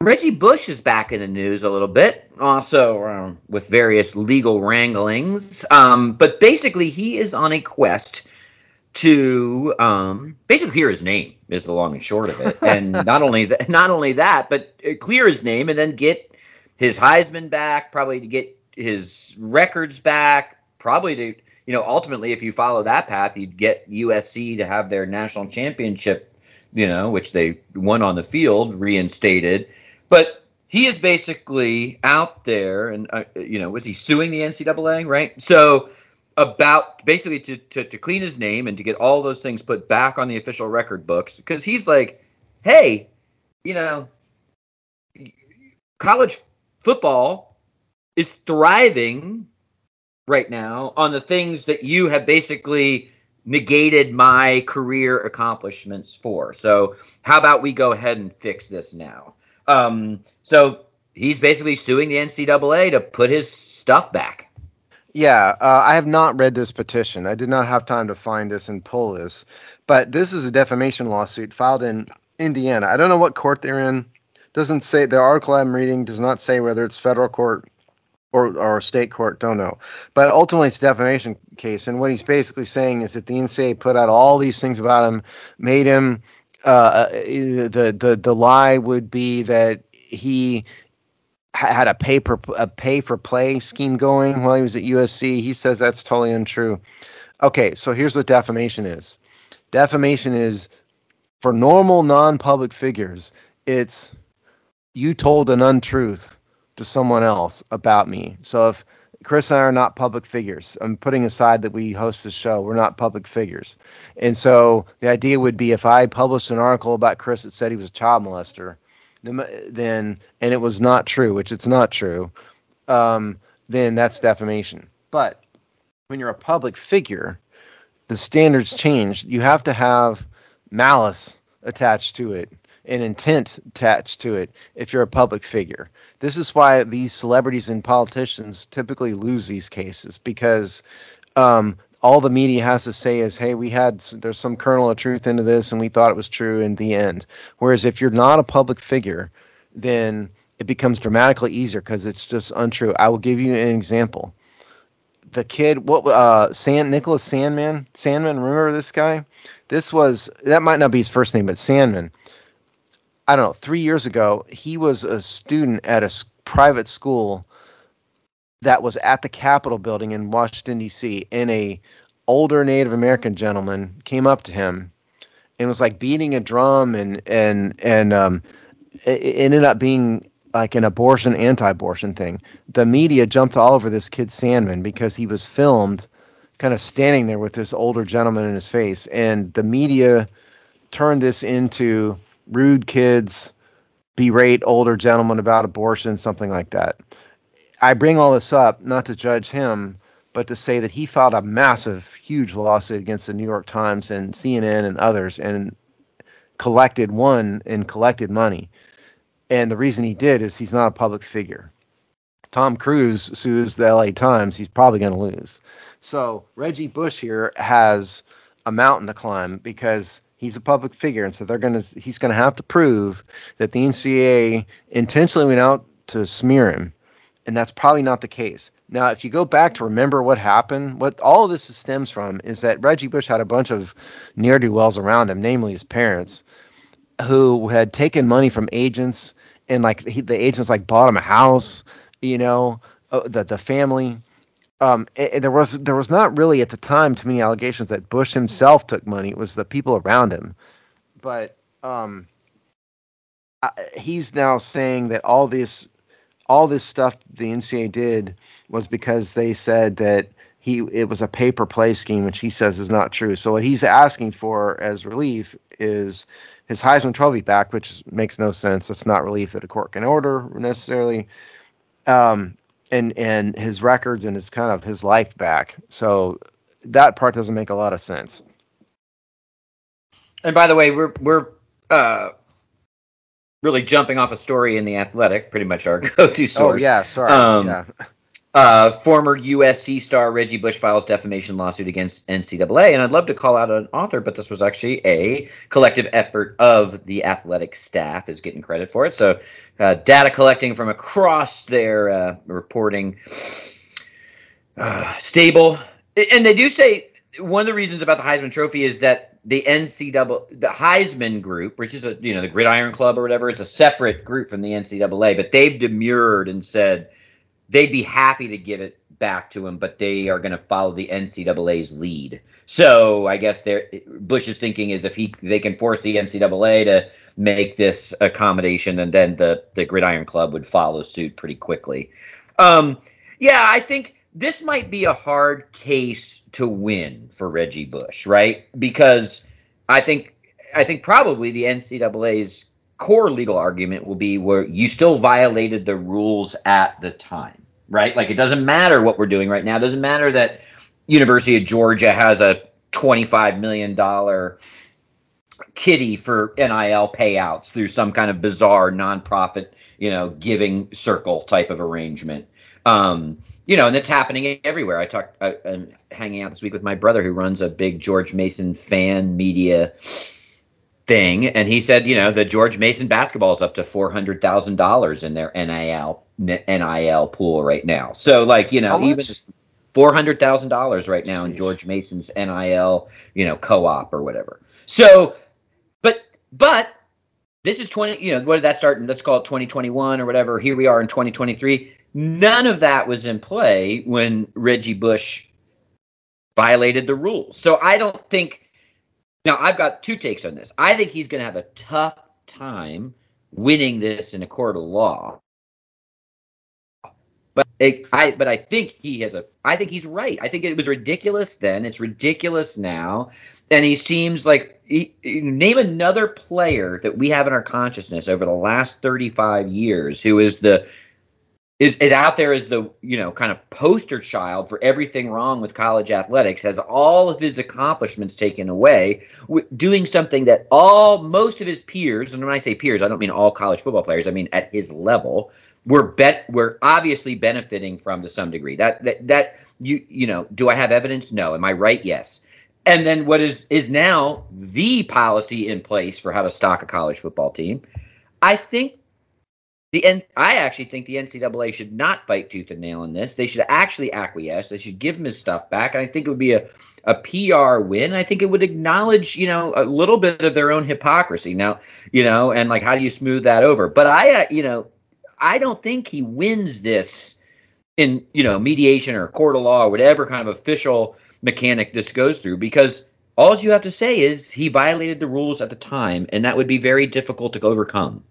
Reggie Bush is back in the news a little bit, also um, with various legal wranglings. Um, but basically, he is on a quest to um, basically clear his name is the long and short of it, and not only that, not only that, but uh, clear his name and then get his Heisman back, probably to get his records back, probably to you know ultimately, if you follow that path, you'd get USC to have their national championship, you know, which they won on the field, reinstated but he is basically out there, and uh, you know, was he suing the NCAA? Right. So about basically to, to to clean his name and to get all those things put back on the official record books because he's like, hey, you know, college football is thriving right now on the things that you have basically negated my career accomplishments for. So, how about we go ahead and fix this now? Um, so he's basically suing the NCAA to put his stuff back. Yeah, uh, I have not read this petition. I did not have time to find this and pull this, but this is a defamation lawsuit filed in Indiana. I don't know what court they're in. Doesn't say the article I'm reading does not say whether it's federal court or or state court. Don't know, but ultimately it's a defamation case. And what he's basically saying is that the NCAA put out all these things about him, made him uh, the the the lie would be that he had a pay a pay for play scheme going while he was at USC. He says that's totally untrue. Okay, so here's what defamation is. Defamation is for normal non-public figures. It's you told an untruth to someone else about me. So if Chris and I are not public figures, I'm putting aside that we host the show, we're not public figures. And so the idea would be if I published an article about Chris that said he was a child molester, then and it was not true, which it's not true, um, then that's defamation. But when you're a public figure, the standards change. You have to have malice attached to it and intent attached to it if you're a public figure. This is why these celebrities and politicians typically lose these cases because um, all the media has to say is, "Hey, we had there's some kernel of truth into this, and we thought it was true in the end." Whereas if you're not a public figure, then it becomes dramatically easier because it's just untrue. I will give you an example. The kid, what uh, Sand Nicholas Sandman, Sandman. Remember this guy? This was that might not be his first name, but Sandman. I don't know. Three years ago, he was a student at a private school that was at the Capitol building in Washington D.C. and a older Native American gentleman came up to him and was like beating a drum and and and um, it ended up being like an abortion anti-abortion thing. The media jumped all over this kid Sandman because he was filmed kind of standing there with this older gentleman in his face and the media turned this into rude kids berate older gentlemen about abortion something like that I bring all this up not to judge him, but to say that he filed a massive, huge lawsuit against the New York Times and CNN and others and collected one and collected money. And the reason he did is he's not a public figure. Tom Cruise sues the LA Times, he's probably going to lose. So Reggie Bush here has a mountain to climb because he's a public figure, and so they're to he's to have to prove that the NCAA intentionally went out to smear him and that's probably not the case. Now, if you go back to remember what happened, what all of this stems from is that Reggie Bush had a bunch of ne'er do wells around him, namely his parents, who had taken money from agents, and like he, the agents like bought him a house, you know, uh, the the family. Um, and there was there was not really at the time too many allegations that Bush himself took money. It was the people around him, but um, he's now saying that all this all this stuff the NCAA did was because they said that he it was a pay for play scheme, which he says is not true. So what he's asking for as relief is his Heisman Trophy back, which makes no sense. It's not relief that a court can order necessarily. Um, and and his records and his kind of his life back. So that part doesn't make a lot of sense. And by the way, we're we're uh, really jumping off a story in the Athletic, pretty much our go-to oh, source. Oh yeah, sorry. Um, yeah. Uh, former USC star Reggie Bush files defamation lawsuit against NCAA, and I'd love to call out an author, but this was actually a collective effort of the athletic staff is getting credit for it. So, uh, data collecting from across their uh, reporting uh, stable, and they do say one of the reasons about the Heisman Trophy is that the NCAA, the Heisman group, which is a you know the Gridiron Club or whatever, it's a separate group from the NCAA, but they've demurred and said they'd be happy to give it back to him, but they are going to follow the NCAA's lead. So I guess Bush's thinking is if he they can force the NCAA to make this accommodation, and then the the Gridiron Club would follow suit pretty quickly. Um, yeah, I think this might be a hard case to win for Reggie Bush, right? Because I think I think probably the NCAA's core legal argument will be where you still violated the rules at the time, right? Like it doesn't matter what we're doing right now. It doesn't matter that University of Georgia has a $25 million kitty for NIL payouts through some kind of bizarre nonprofit, you know, giving circle type of arrangement. Um, you know, and it's happening everywhere. I talked, I, am hanging out this week with my brother who runs a big George Mason fan media thing, and he said, you know, the George Mason basketball is up to four hundred thousand dollars in their NIL NIL pool right now. So, like, you know, even four hundred thousand dollars right now in George Mason's NIL, you know, co-op or whatever. So, but but this is 20 you know what did that start let's call it 2021 or whatever here we are in 2023 None of that was in play when Reggie Bush violated the rules. So I don't think. Now, I've got two takes on this. I think he's going to have a tough time winning this in a court of law. But it, I but I think he has a I think he's right. I think it was ridiculous then. It's ridiculous now, and he seems like he, name another player that we have in our consciousness over the last thirty five years who is the is, is out there as the you know kind of poster child for everything wrong with college athletics has all of his accomplishments taken away doing something that all most of his peers and when i say peers i don't mean all college football players i mean at his level we're bet we're obviously benefiting from to some degree. That that that you you know do i have evidence? No. Am i right? Yes. And then what is is now the policy in place for how to stock a college football team? I think the N- I actually think the NCAA should not fight tooth and nail in this. They should actually acquiesce. They should give him his stuff back. And I think it would be a, a PR win. I think it would acknowledge, you know, a little bit of their own hypocrisy. Now, you know, and like how do you smooth that over? But I, uh, you know, I don't think he wins this in, you know, mediation or court of law or whatever kind of official mechanic this goes through because all you have to say is he violated the rules at the time, and that would be very difficult to overcome.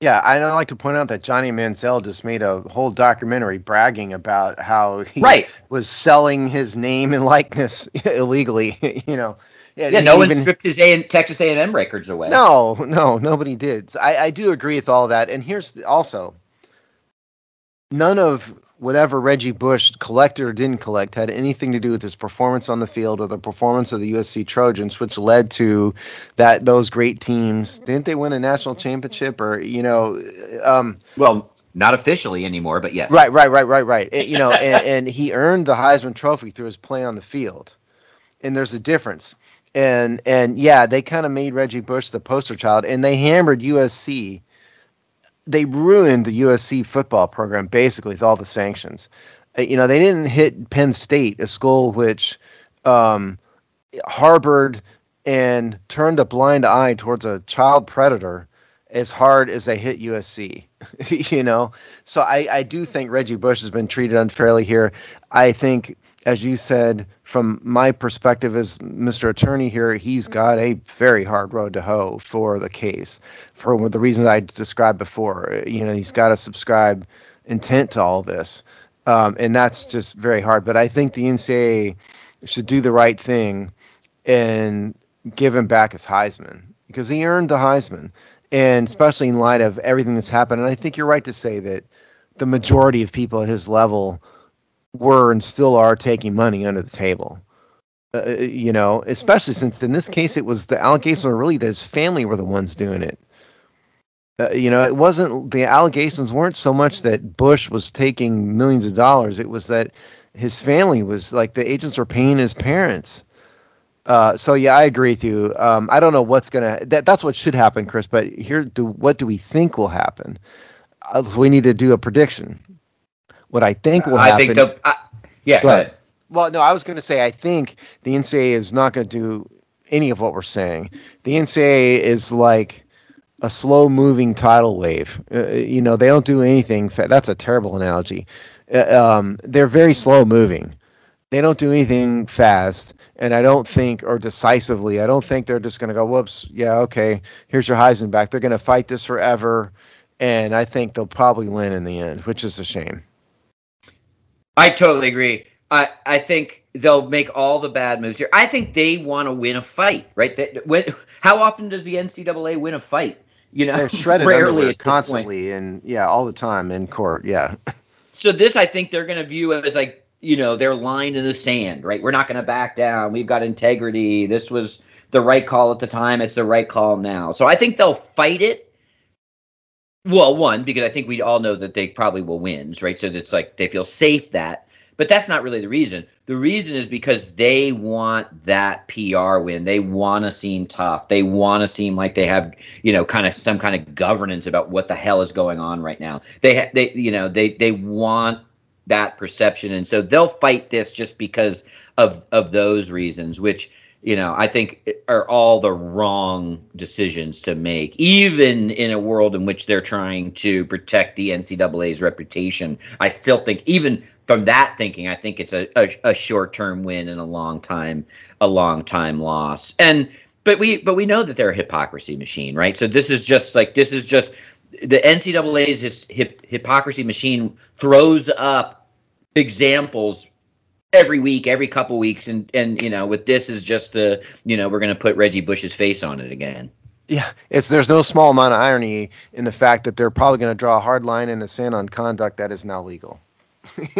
Yeah, I'd like to point out that Johnny Manziel just made a whole documentary bragging about how he right. was selling his name and likeness illegally. you know, yeah, yeah no even, one stripped his A- Texas A&M records away. No, no, nobody did. I, I do agree with all that. And here's the, also none of whatever Reggie Bush collected or didn't collect had anything to do with his performance on the field or the performance of the USC Trojans, which led to that those great teams. Didn't they win a national championship or you know? Um, well, not officially anymore, but yes. Right, right, right, right, right. It, you know, and, and he earned the Heisman Trophy through his play on the field, and there's a difference. And and yeah, they kind of made Reggie Bush the poster child, and they hammered USC they ruined the USC football program basically with all the sanctions. Uh, you know, they didn't hit Penn State, a school which um, harbored and turned a blind eye towards a child predator as hard as they hit USC. you know, so I, I do think Reggie Bush has been treated unfairly here. I think as you said, from my perspective as Mr. Attorney here, he's got a very hard road to hoe for the case, for the reasons I described before. You know, he's got to subscribe intent to all this, um, and that's just very hard. But I think the NCAA should do the right thing and give him back his Heisman because he earned the Heisman, and especially in light of everything that's happened. And I think you're right to say that the majority of people at his level were and still are taking money under the table. Uh, uh, you know, especially since in this case it was the allegations were really that his family were the ones doing it. Uh, you know, it wasn't the allegations weren't so much that Bush was taking millions of dollars. It was that his family was like the agents were paying his parents. Uh, so yeah, I agree with you. Um, I don't know what's gonna. That, that's what should happen, Chris. But here, do what do we think will happen? Uh, we need to do a prediction. What I think will happen. I think the. Uh, yeah. Go ahead. Well, no, I was going to say I think the NCAA is not going to do any of what we're saying. The NCAA is like a slow moving tidal wave. Uh, you know, they don't do anything. Fa- that's a terrible analogy. Uh, um, they're very slow moving. They don't do anything fast, and I don't think, or decisively, I don't think they're just going to go, "Whoops, yeah, okay, here's your Heisman back." They're going to fight this forever, and I think they'll probably win in the end, which is a shame. I totally agree. I I think they'll make all the bad moves here. I think they want to win a fight, right? That when how often does the NCAA win a fight? You know, they're shredded rarely constantly and yeah, all the time in court. Yeah. So this, I think they're going to view as like you know they're lined in the sand, right? We're not going to back down. We've got integrity. This was the right call at the time. It's the right call now. So I think they'll fight it well, one because I think we all know that they probably will win, right? So it's like they feel safe that, but that's not really the reason. The reason is because they want that PR win. They want to seem tough. They want to seem like they have, you know, kind of some kind of governance about what the hell is going on right now. They, ha- they, you know, they they want that perception, and so they'll fight this just because of of those reasons, which you know, I think are all the wrong decisions to make, even in a world in which they're trying to protect the NCAA's reputation. I still think, even from that thinking, I think it's a, a, a short term win and a long time, a long time loss. And but we but we know that they're a hypocrisy machine, right? So this is just like this is just the NCAA's hip, hypocrisy machine throws up examples every week, every couple weeks, and and you know, with this is just the you know we're going to put Reggie Bush's face on it again. Yeah, it's there's no small amount of irony in the fact that they're probably going to draw a hard line in the sand on conduct that is now legal.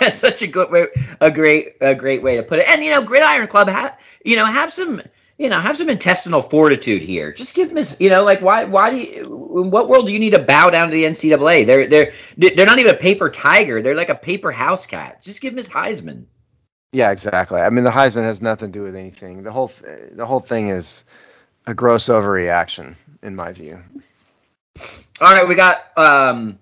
That's such a good way, a great, a great way to put it. And you know, Gridiron Club, have you know, have some, you know, have some intestinal fortitude here. Just give them, you know, like why, why do you, in what world do you need to bow down to the NCAA? They're they're they're not even a paper tiger. They're like a paper house cat. Just give him his Heisman. Yeah, exactly. I mean, the Heisman has nothing to do with anything. The whole th- the whole thing is a gross overreaction, in my view. All right, we got um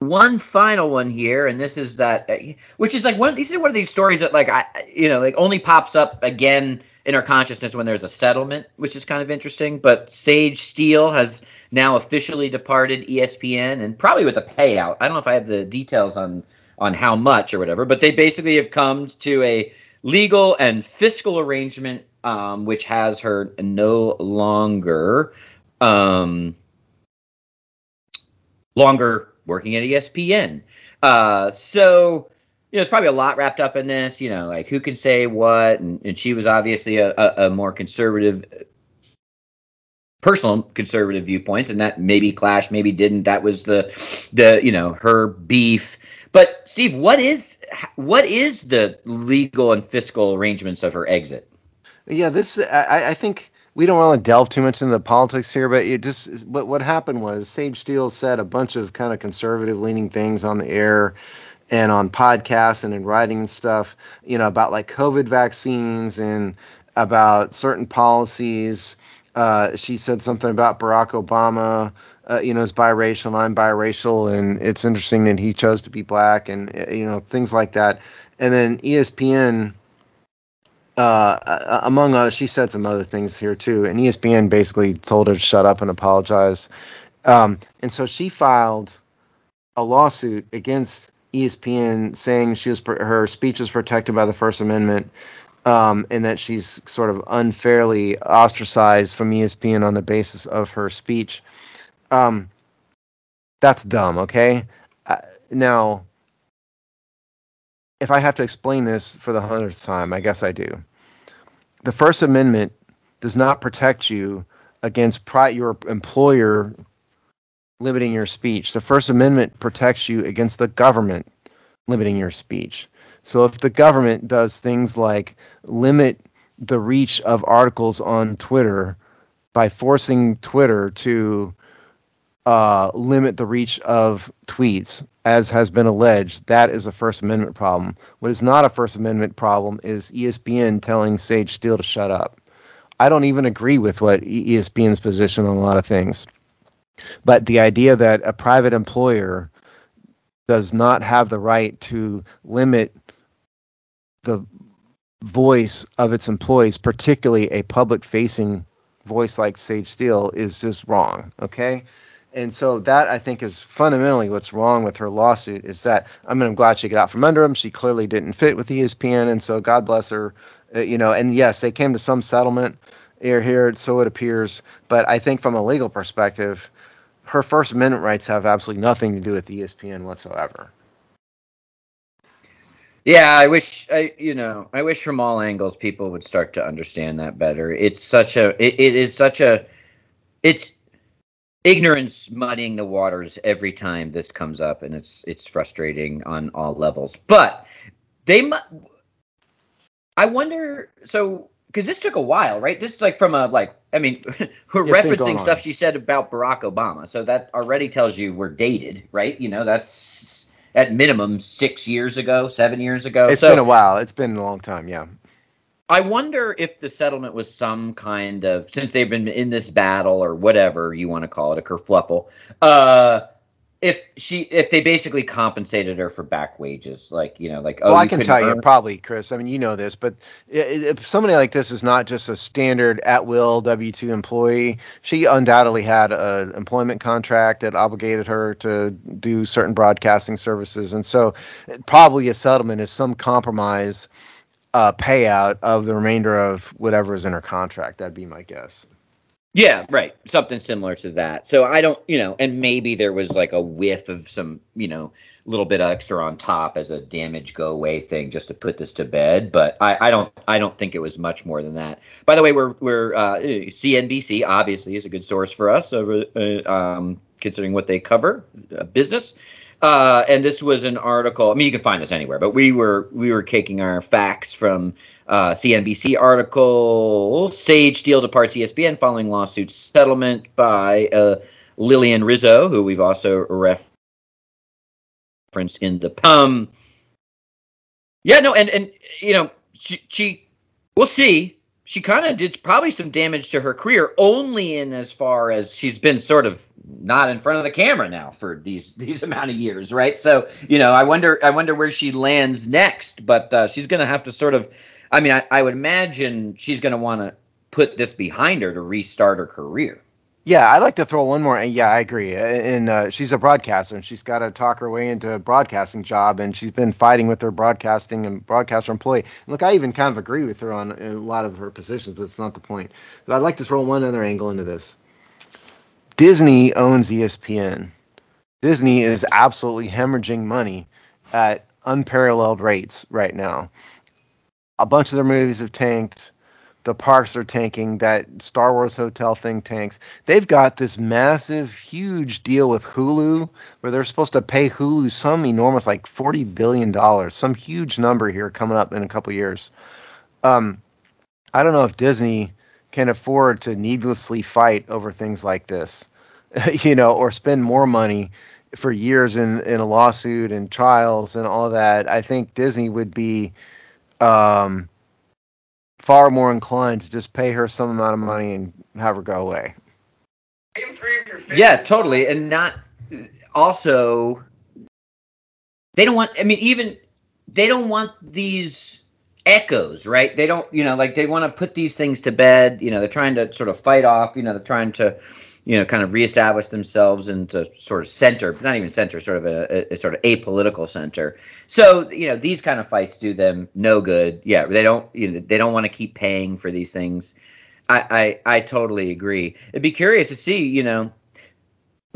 one final one here, and this is that, which is like one of these are one of these stories that like I you know like only pops up again in our consciousness when there's a settlement, which is kind of interesting. But Sage Steele has now officially departed ESPN, and probably with a payout. I don't know if I have the details on on how much or whatever, but they basically have come to a legal and fiscal arrangement, um, which has her no longer um, longer working at ESPN. Uh, so you know, there's probably a lot wrapped up in this. You know, like who can say what, and, and she was obviously a, a, a more conservative, personal conservative viewpoints, and that maybe clashed, maybe didn't. That was the the you know her beef. But Steve, what is what is the legal and fiscal arrangements of her exit? Yeah, this I, I think we don't want to delve too much into the politics here, but it just what what happened was Sage Steele said a bunch of kind of conservative leaning things on the air and on podcasts and in writing and stuff, you know, about like COVID vaccines and about certain policies. Uh, she said something about Barack Obama, uh, you know, is biracial and I'm biracial, and it's interesting that he chose to be black and uh, you know things like that. And then ESPN uh, among us, she said some other things here too. And ESPN basically told her to shut up and apologize. Um, and so she filed a lawsuit against ESPN saying she was her speech was protected by the First Amendment, um, and that she's sort of unfairly ostracized from ESPN on the basis of her speech. Um, that's dumb. Okay. Uh, now, if I have to explain this for the hundredth time, I guess I do. The First Amendment does not protect you against pri- your employer limiting your speech. The First Amendment protects you against the government limiting your speech. So if the government does things like limit the reach of articles on Twitter by forcing Twitter to uh, limit the reach of tweets, as has been alleged, that is a First Amendment problem. What is not a First Amendment problem is ESPN telling Sage Steele to shut up. I don't even agree with what ESPN's position on a lot of things. But the idea that a private employer does not have the right to limit the voice of its employees, particularly a public facing voice like Sage Steele, is just wrong. Okay and so that I think is fundamentally what's wrong with her lawsuit is that I mean I'm glad she got out from under him. She clearly didn't fit with ESPN, and so God bless her. Uh, you know, and yes, they came to some settlement here, here, so it appears. But I think from a legal perspective, her First Amendment rights have absolutely nothing to do with ESPN whatsoever. Yeah, I wish I you know I wish from all angles people would start to understand that better. It's such a it, it is such a it's ignorance muddying the waters every time this comes up, and it's it's frustrating on all levels. But they, mu- I wonder. So because this took a while, right? This is like from a like I mean, we're referencing stuff on. she said about Barack Obama, so that already tells you we're dated, right? You know, that's at minimum six years ago, seven years ago. It's so been a while. It's been a long time. Yeah. I wonder if the settlement was some kind of since they've been in this battle or whatever you want to call it, a kerfluffle. Uh, if she, if they basically compensated her for back wages, like you know, like oh, well, I can tell you probably, Chris. I mean, you know this, but if somebody like this is not just a standard at-will W two employee, she undoubtedly had an employment contract that obligated her to do certain broadcasting services, and so probably a settlement is some compromise uh, payout of the remainder of whatever is in her contract. That'd be my guess. Yeah, right. Something similar to that. So I don't, you know, and maybe there was like a whiff of some, you know, little bit extra on top as a damage go away thing just to put this to bed. But I, I don't, I don't think it was much more than that. By the way, we're we're uh, CNBC obviously is a good source for us over uh, um, considering what they cover, uh, business. Uh, and this was an article. I mean, you can find this anywhere, but we were we were taking our facts from uh, CNBC article. Sage Steele departs ESPN following lawsuit settlement by uh, Lillian Rizzo, who we've also referenced in the um. Yeah, no, and and you know she, she we'll see she kind of did probably some damage to her career only in as far as she's been sort of not in front of the camera now for these these amount of years right so you know i wonder i wonder where she lands next but uh, she's going to have to sort of i mean i, I would imagine she's going to want to put this behind her to restart her career yeah, I'd like to throw one more. Yeah, I agree. And uh, she's a broadcaster, and she's got to talk her way into a broadcasting job, and she's been fighting with her broadcasting and broadcaster employee. Look, I even kind of agree with her on a lot of her positions, but it's not the point. But I'd like to throw one other angle into this. Disney owns ESPN. Disney is absolutely hemorrhaging money at unparalleled rates right now. A bunch of their movies have tanked the parks are tanking, that Star Wars hotel thing tanks. They've got this massive, huge deal with Hulu where they're supposed to pay Hulu some enormous, like forty billion dollars, some huge number here coming up in a couple years. Um, I don't know if Disney can afford to needlessly fight over things like this, you know, or spend more money for years in in a lawsuit and trials and all that. I think Disney would be. Um, far more inclined to just pay her some amount of money and have her go away. Yeah, totally, and not also. They don't want. I mean, even they don't want these echoes, right? They don't, you know, like they want to put these things to bed. You know, they're trying to sort of fight off. You know, they're trying to you know, kind of reestablish themselves and to sort of center, not even center, sort of a, a, sort of apolitical center. So, you know, these kind of fights do them no good. Yeah, they don't, you know, they don't want to keep paying for these things. I, I, I totally agree. It'd be curious to see, you know,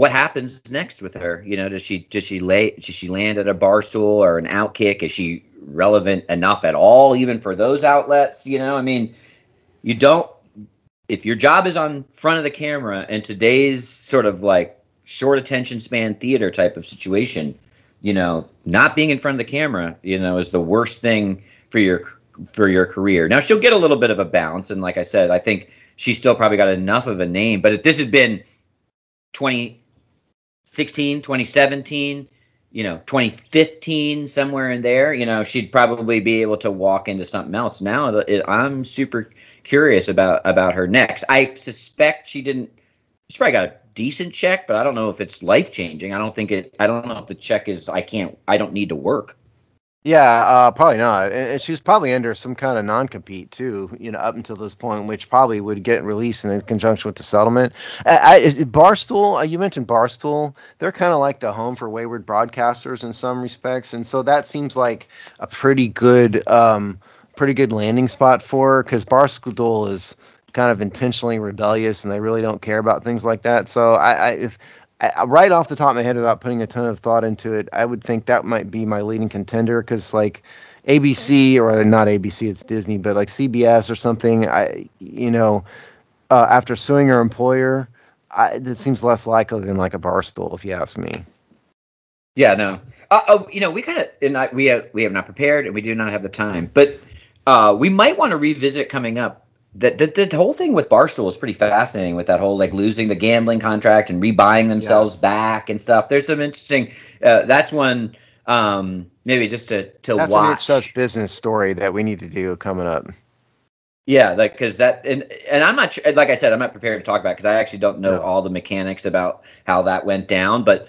what happens next with her. You know, does she does she lay does she land at a Barstool or an outkick? Is she relevant enough at all, even for those outlets? You know, I mean, you don't if your job is on front of the camera and today's sort of like short attention span theater type of situation, you know, not being in front of the camera, you know, is the worst thing for your for your career. Now she'll get a little bit of a bounce, and like I said, I think she's still probably got enough of a name. But if this had been 2016, 2017, you know, 2015, somewhere in there, you know, she'd probably be able to walk into something else. Now it, I'm super curious about about her next. I suspect she didn't. She probably got a decent check, but I don't know if it's life changing. I don't think it. I don't know if the check is. I can't. I don't need to work. Yeah, uh, probably not. And she's probably under some kind of non compete too. You know, up until this point, which probably would get released in conjunction with the settlement. I, I, Barstool, uh, you mentioned Barstool. They're kind of like the home for wayward broadcasters in some respects, and so that seems like a pretty good. Um, pretty good landing spot for because Barstool is kind of intentionally rebellious and they really don't care about things like that. So I, I if Right off the top of my head, without putting a ton of thought into it, I would think that might be my leading contender because like ABC or not ABC, it's Disney, but like CBS or something. I you know uh, after suing her employer, I, it seems less likely than like a Barstool, if you ask me. Yeah, no. Uh, oh, you know, we kind of and I, we have we have not prepared and we do not have the time, but uh, we might want to revisit coming up. That the, the, whole thing with Barstool is pretty fascinating with that whole like losing the gambling contract and rebuying themselves yeah. back and stuff. There's some interesting. Uh, that's one um, maybe just to to that's watch. That's a business story that we need to do coming up. Yeah, like because that and and I'm not sure. Like I said, I'm not prepared to talk about because I actually don't know no. all the mechanics about how that went down. But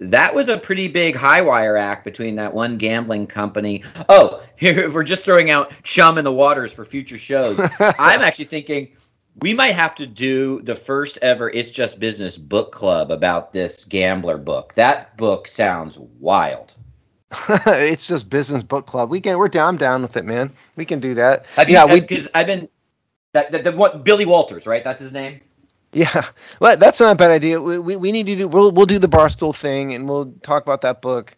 that was a pretty big high wire act between that one gambling company. Oh, here we're just throwing out chum in the waters for future shows. I'm actually thinking we might have to do the first ever It's Just Business book club about this gambler book. That book sounds wild. it's just business book club. We can we're down down with it, man. We can do that. Have yeah, we because I've been that the, the, what Billy Walters, right? That's his name. Yeah, well, that's not a bad idea. We, we, we need to do. We'll we'll do the barstool thing, and we'll talk about that book.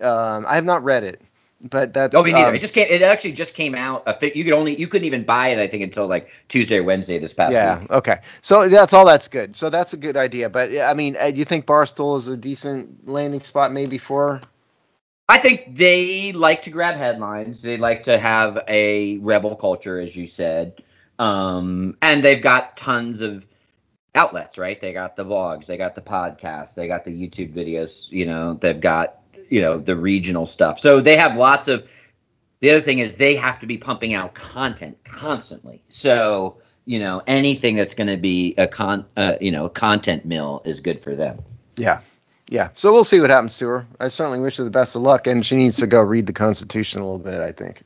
Um, I have not read it, but that's. Oh, me neither. um, it just came. It actually just came out. You could only you couldn't even buy it. I think until like Tuesday or Wednesday this past yeah. week. Okay. So that's all. That's good. So that's a good idea. But I mean, uh, do you think barstool is a decent landing spot maybe for? I think they like to grab headlines. They like to have a rebel culture, as you said, um, and they've got tons of outlets. Right? They got the vlogs, they got the podcasts, they got the YouTube videos. You know, they've got you know the regional stuff. So they have lots of. The other thing is they have to be pumping out content constantly. So you know anything that's going to be a con, uh, you know, a content mill is good for them. Yeah. Yeah. So we'll see what happens to her. I certainly wish her the best of luck, and she needs to go read the Constitution a little bit. I think.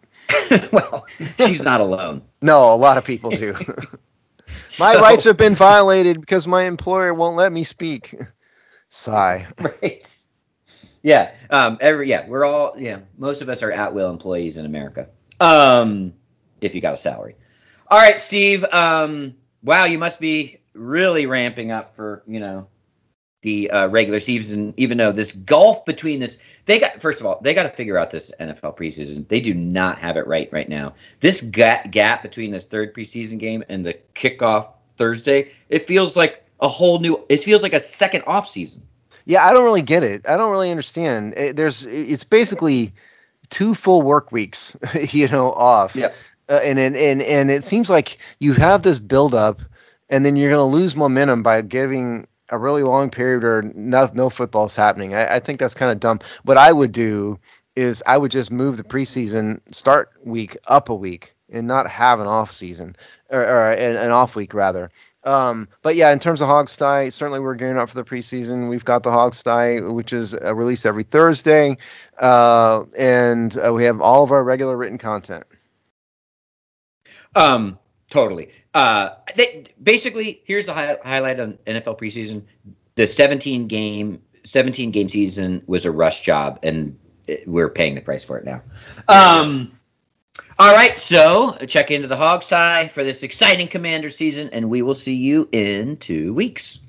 well, she's not alone. No, a lot of people do. my So- rights have been violated because my employer won't let me speak. Sigh. right. Yeah. Um. Every. Yeah. We're all. Yeah. Most of us are at will employees in America. Um. If you got a salary. All right, Steve. Um. Wow. You must be really ramping up for you know the uh, regular season. Even though this gulf between this, they got first of all they got to figure out this NFL preseason. They do not have it right right now. This gap gap between this third preseason game and the kickoff Thursday, it feels like a whole new. It feels like a second off season. Yeah, I don't really get it. I don't really understand. It, there's, it's basically two full work weeks, you know, off. Yep. Uh, and, and and and it seems like you have this build up, and then you're going to lose momentum by giving a really long period or no, no football's happening. I, I think that's kind of dumb. What I would do is I would just move the preseason start week up a week and not have an off season or, or an, an off week rather. Um, but yeah, in terms of Hogsty, certainly we're gearing up for the preseason. We've got the Hogsty, which is released every Thursday, uh, and uh, we have all of our regular written content. Um, totally. Uh, they, basically, here's the hi- highlight on NFL preseason: the 17 game, 17 game season was a rush job, and we're paying the price for it now. Um, all right, so check into the Hogs Tie for this exciting Commander season, and we will see you in two weeks.